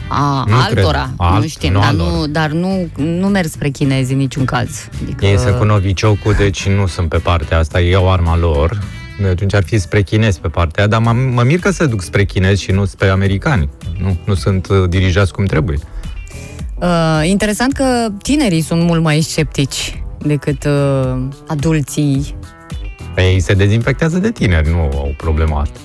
A Nu altora, cred. nu Alt- știm, nu dar, al nu, lor. dar nu, nu merg spre chinezi în niciun caz. Adică, Ei sunt cu noviciocul, deci nu sunt pe partea asta, ei au arma lor. Deci atunci ar fi spre chinezi pe partea aia, dar mă, mă mir că se duc spre chinezi și nu spre americani. Nu, nu sunt uh, dirijați cum trebuie. Uh, interesant că tinerii sunt mult mai sceptici decât uh, adulții. Ei se dezinfectează de tineri, nu au problema asta.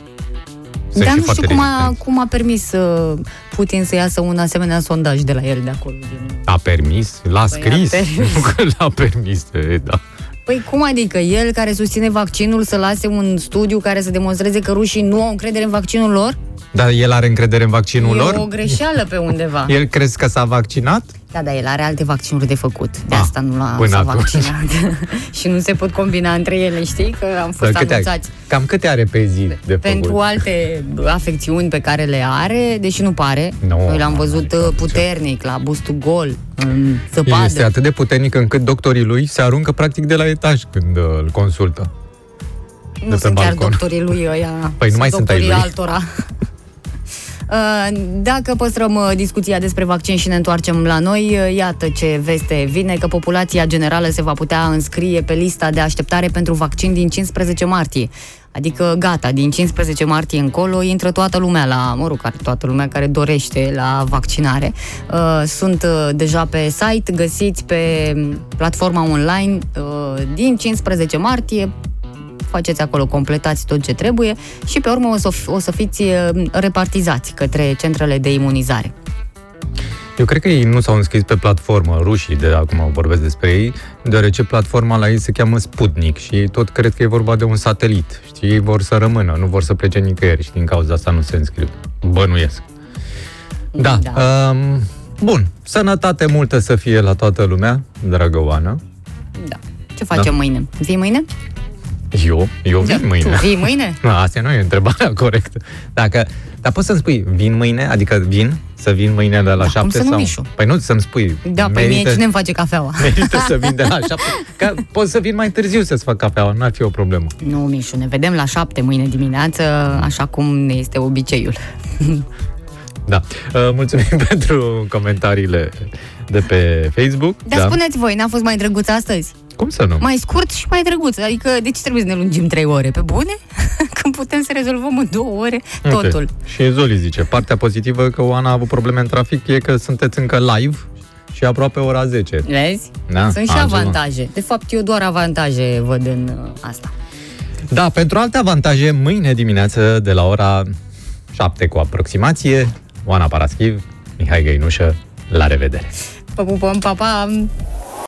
Sunt Dar și nu știu foarte cum a, rezistenți. cum a permis uh, Putin să iasă un asemenea sondaj de la el de acolo. Din... A permis? L-a Păi, scris? a permis. Nu că l-a permis, e, da. Păi cum adică el care susține vaccinul să lase un studiu care să demonstreze că rușii nu au încredere în vaccinul lor? Dar el are încredere în vaccinul e lor? o greșeală pe undeva. El crezi că s-a vaccinat? Da, dar el are alte vaccinuri de făcut. De Ah, asta nu l-a până s-a atunci. vaccinat. și nu se pot combina între ele, știi? Că am fost Dar câte are? anunțați. Cam câte are pe zi de Pentru făcut? alte afecțiuni pe care le are, deși nu pare. Nu, Noi l-am nu, văzut adică, uh, puternic, la bustul gol, în zăpadă. Este atât de puternic încât doctorii lui se aruncă practic de la etaj când uh, îl consultă. Nu de pe sunt chiar balcon. doctorii lui ăia. Păi nu mai sunt ai doctorii lui. altora. Uh, Dacă păstrăm uh, discuția despre vaccin și ne întoarcem la noi, uh, iată ce veste vine, că populația generală se va putea înscrie pe lista de așteptare pentru vaccin din 15 martie. Adică gata, din 15 martie încolo intră toată lumea la, mă rog, care- toată lumea care dorește la vaccinare. Uh, Sunt uh, deja pe site, găsiți pe platforma online uh, din 15 martie faceți acolo, completați tot ce trebuie și pe urmă o să, o să fiți uh, repartizați către centrele de imunizare. Eu cred că ei nu s-au înscris pe platformă, rușii de acum vorbesc despre ei, deoarece platforma la ei se cheamă Sputnik și ei tot cred că e vorba de un satelit. Știi, ei vor să rămână, nu vor să plece nicăieri și din cauza asta nu se înscriu. Bănuiesc. Da. Da. da. Um, bun. Sănătate multă să fie la toată lumea, dragă Oana. Da. Ce facem Da. mâine? Vii mâine? Eu? Eu vin Da. mâine. Tu vii mâine? Nu, asta nu e întrebarea corectă. Dacă, dar poți să-mi spui, vin mâine? Adică vin? Să vin mâine de la Da, 7 cum să nu, sau? Mișu? Păi nu, să-mi spui. Da, pe mie cine îmi face cafeaua? Merită să vin de la 7. Că pot să vin mai târziu să-ți fac cafeaua, n-ar fi o problemă. Nu, Mișu, ne vedem la șapte mâine dimineață, așa cum ne este obiceiul. Da. Uh, Mulțumim pentru comentariile de pe Facebook. Dar da. spuneți voi, n-a fost mai drăguț astăzi? Cum să nu? Mai scurt și mai drăguț. Adică de ce trebuie să ne lungim trei ore? Pe bune? Când putem să rezolvăm în două ore totul. Okay. Și Zoli zice, partea pozitivă că Oana a avut probleme în trafic e că sunteți încă live și aproape ora 10. Vezi? Da, Sunt și altceva. avantaje. De fapt, eu doar avantaje văd în uh, asta. Da, pentru alte avantaje, mâine dimineață de la ora 7 cu aproximație, Oana Paraschiv, Mihai Găinușă, la revedere! Pă pupăm, pa, pa!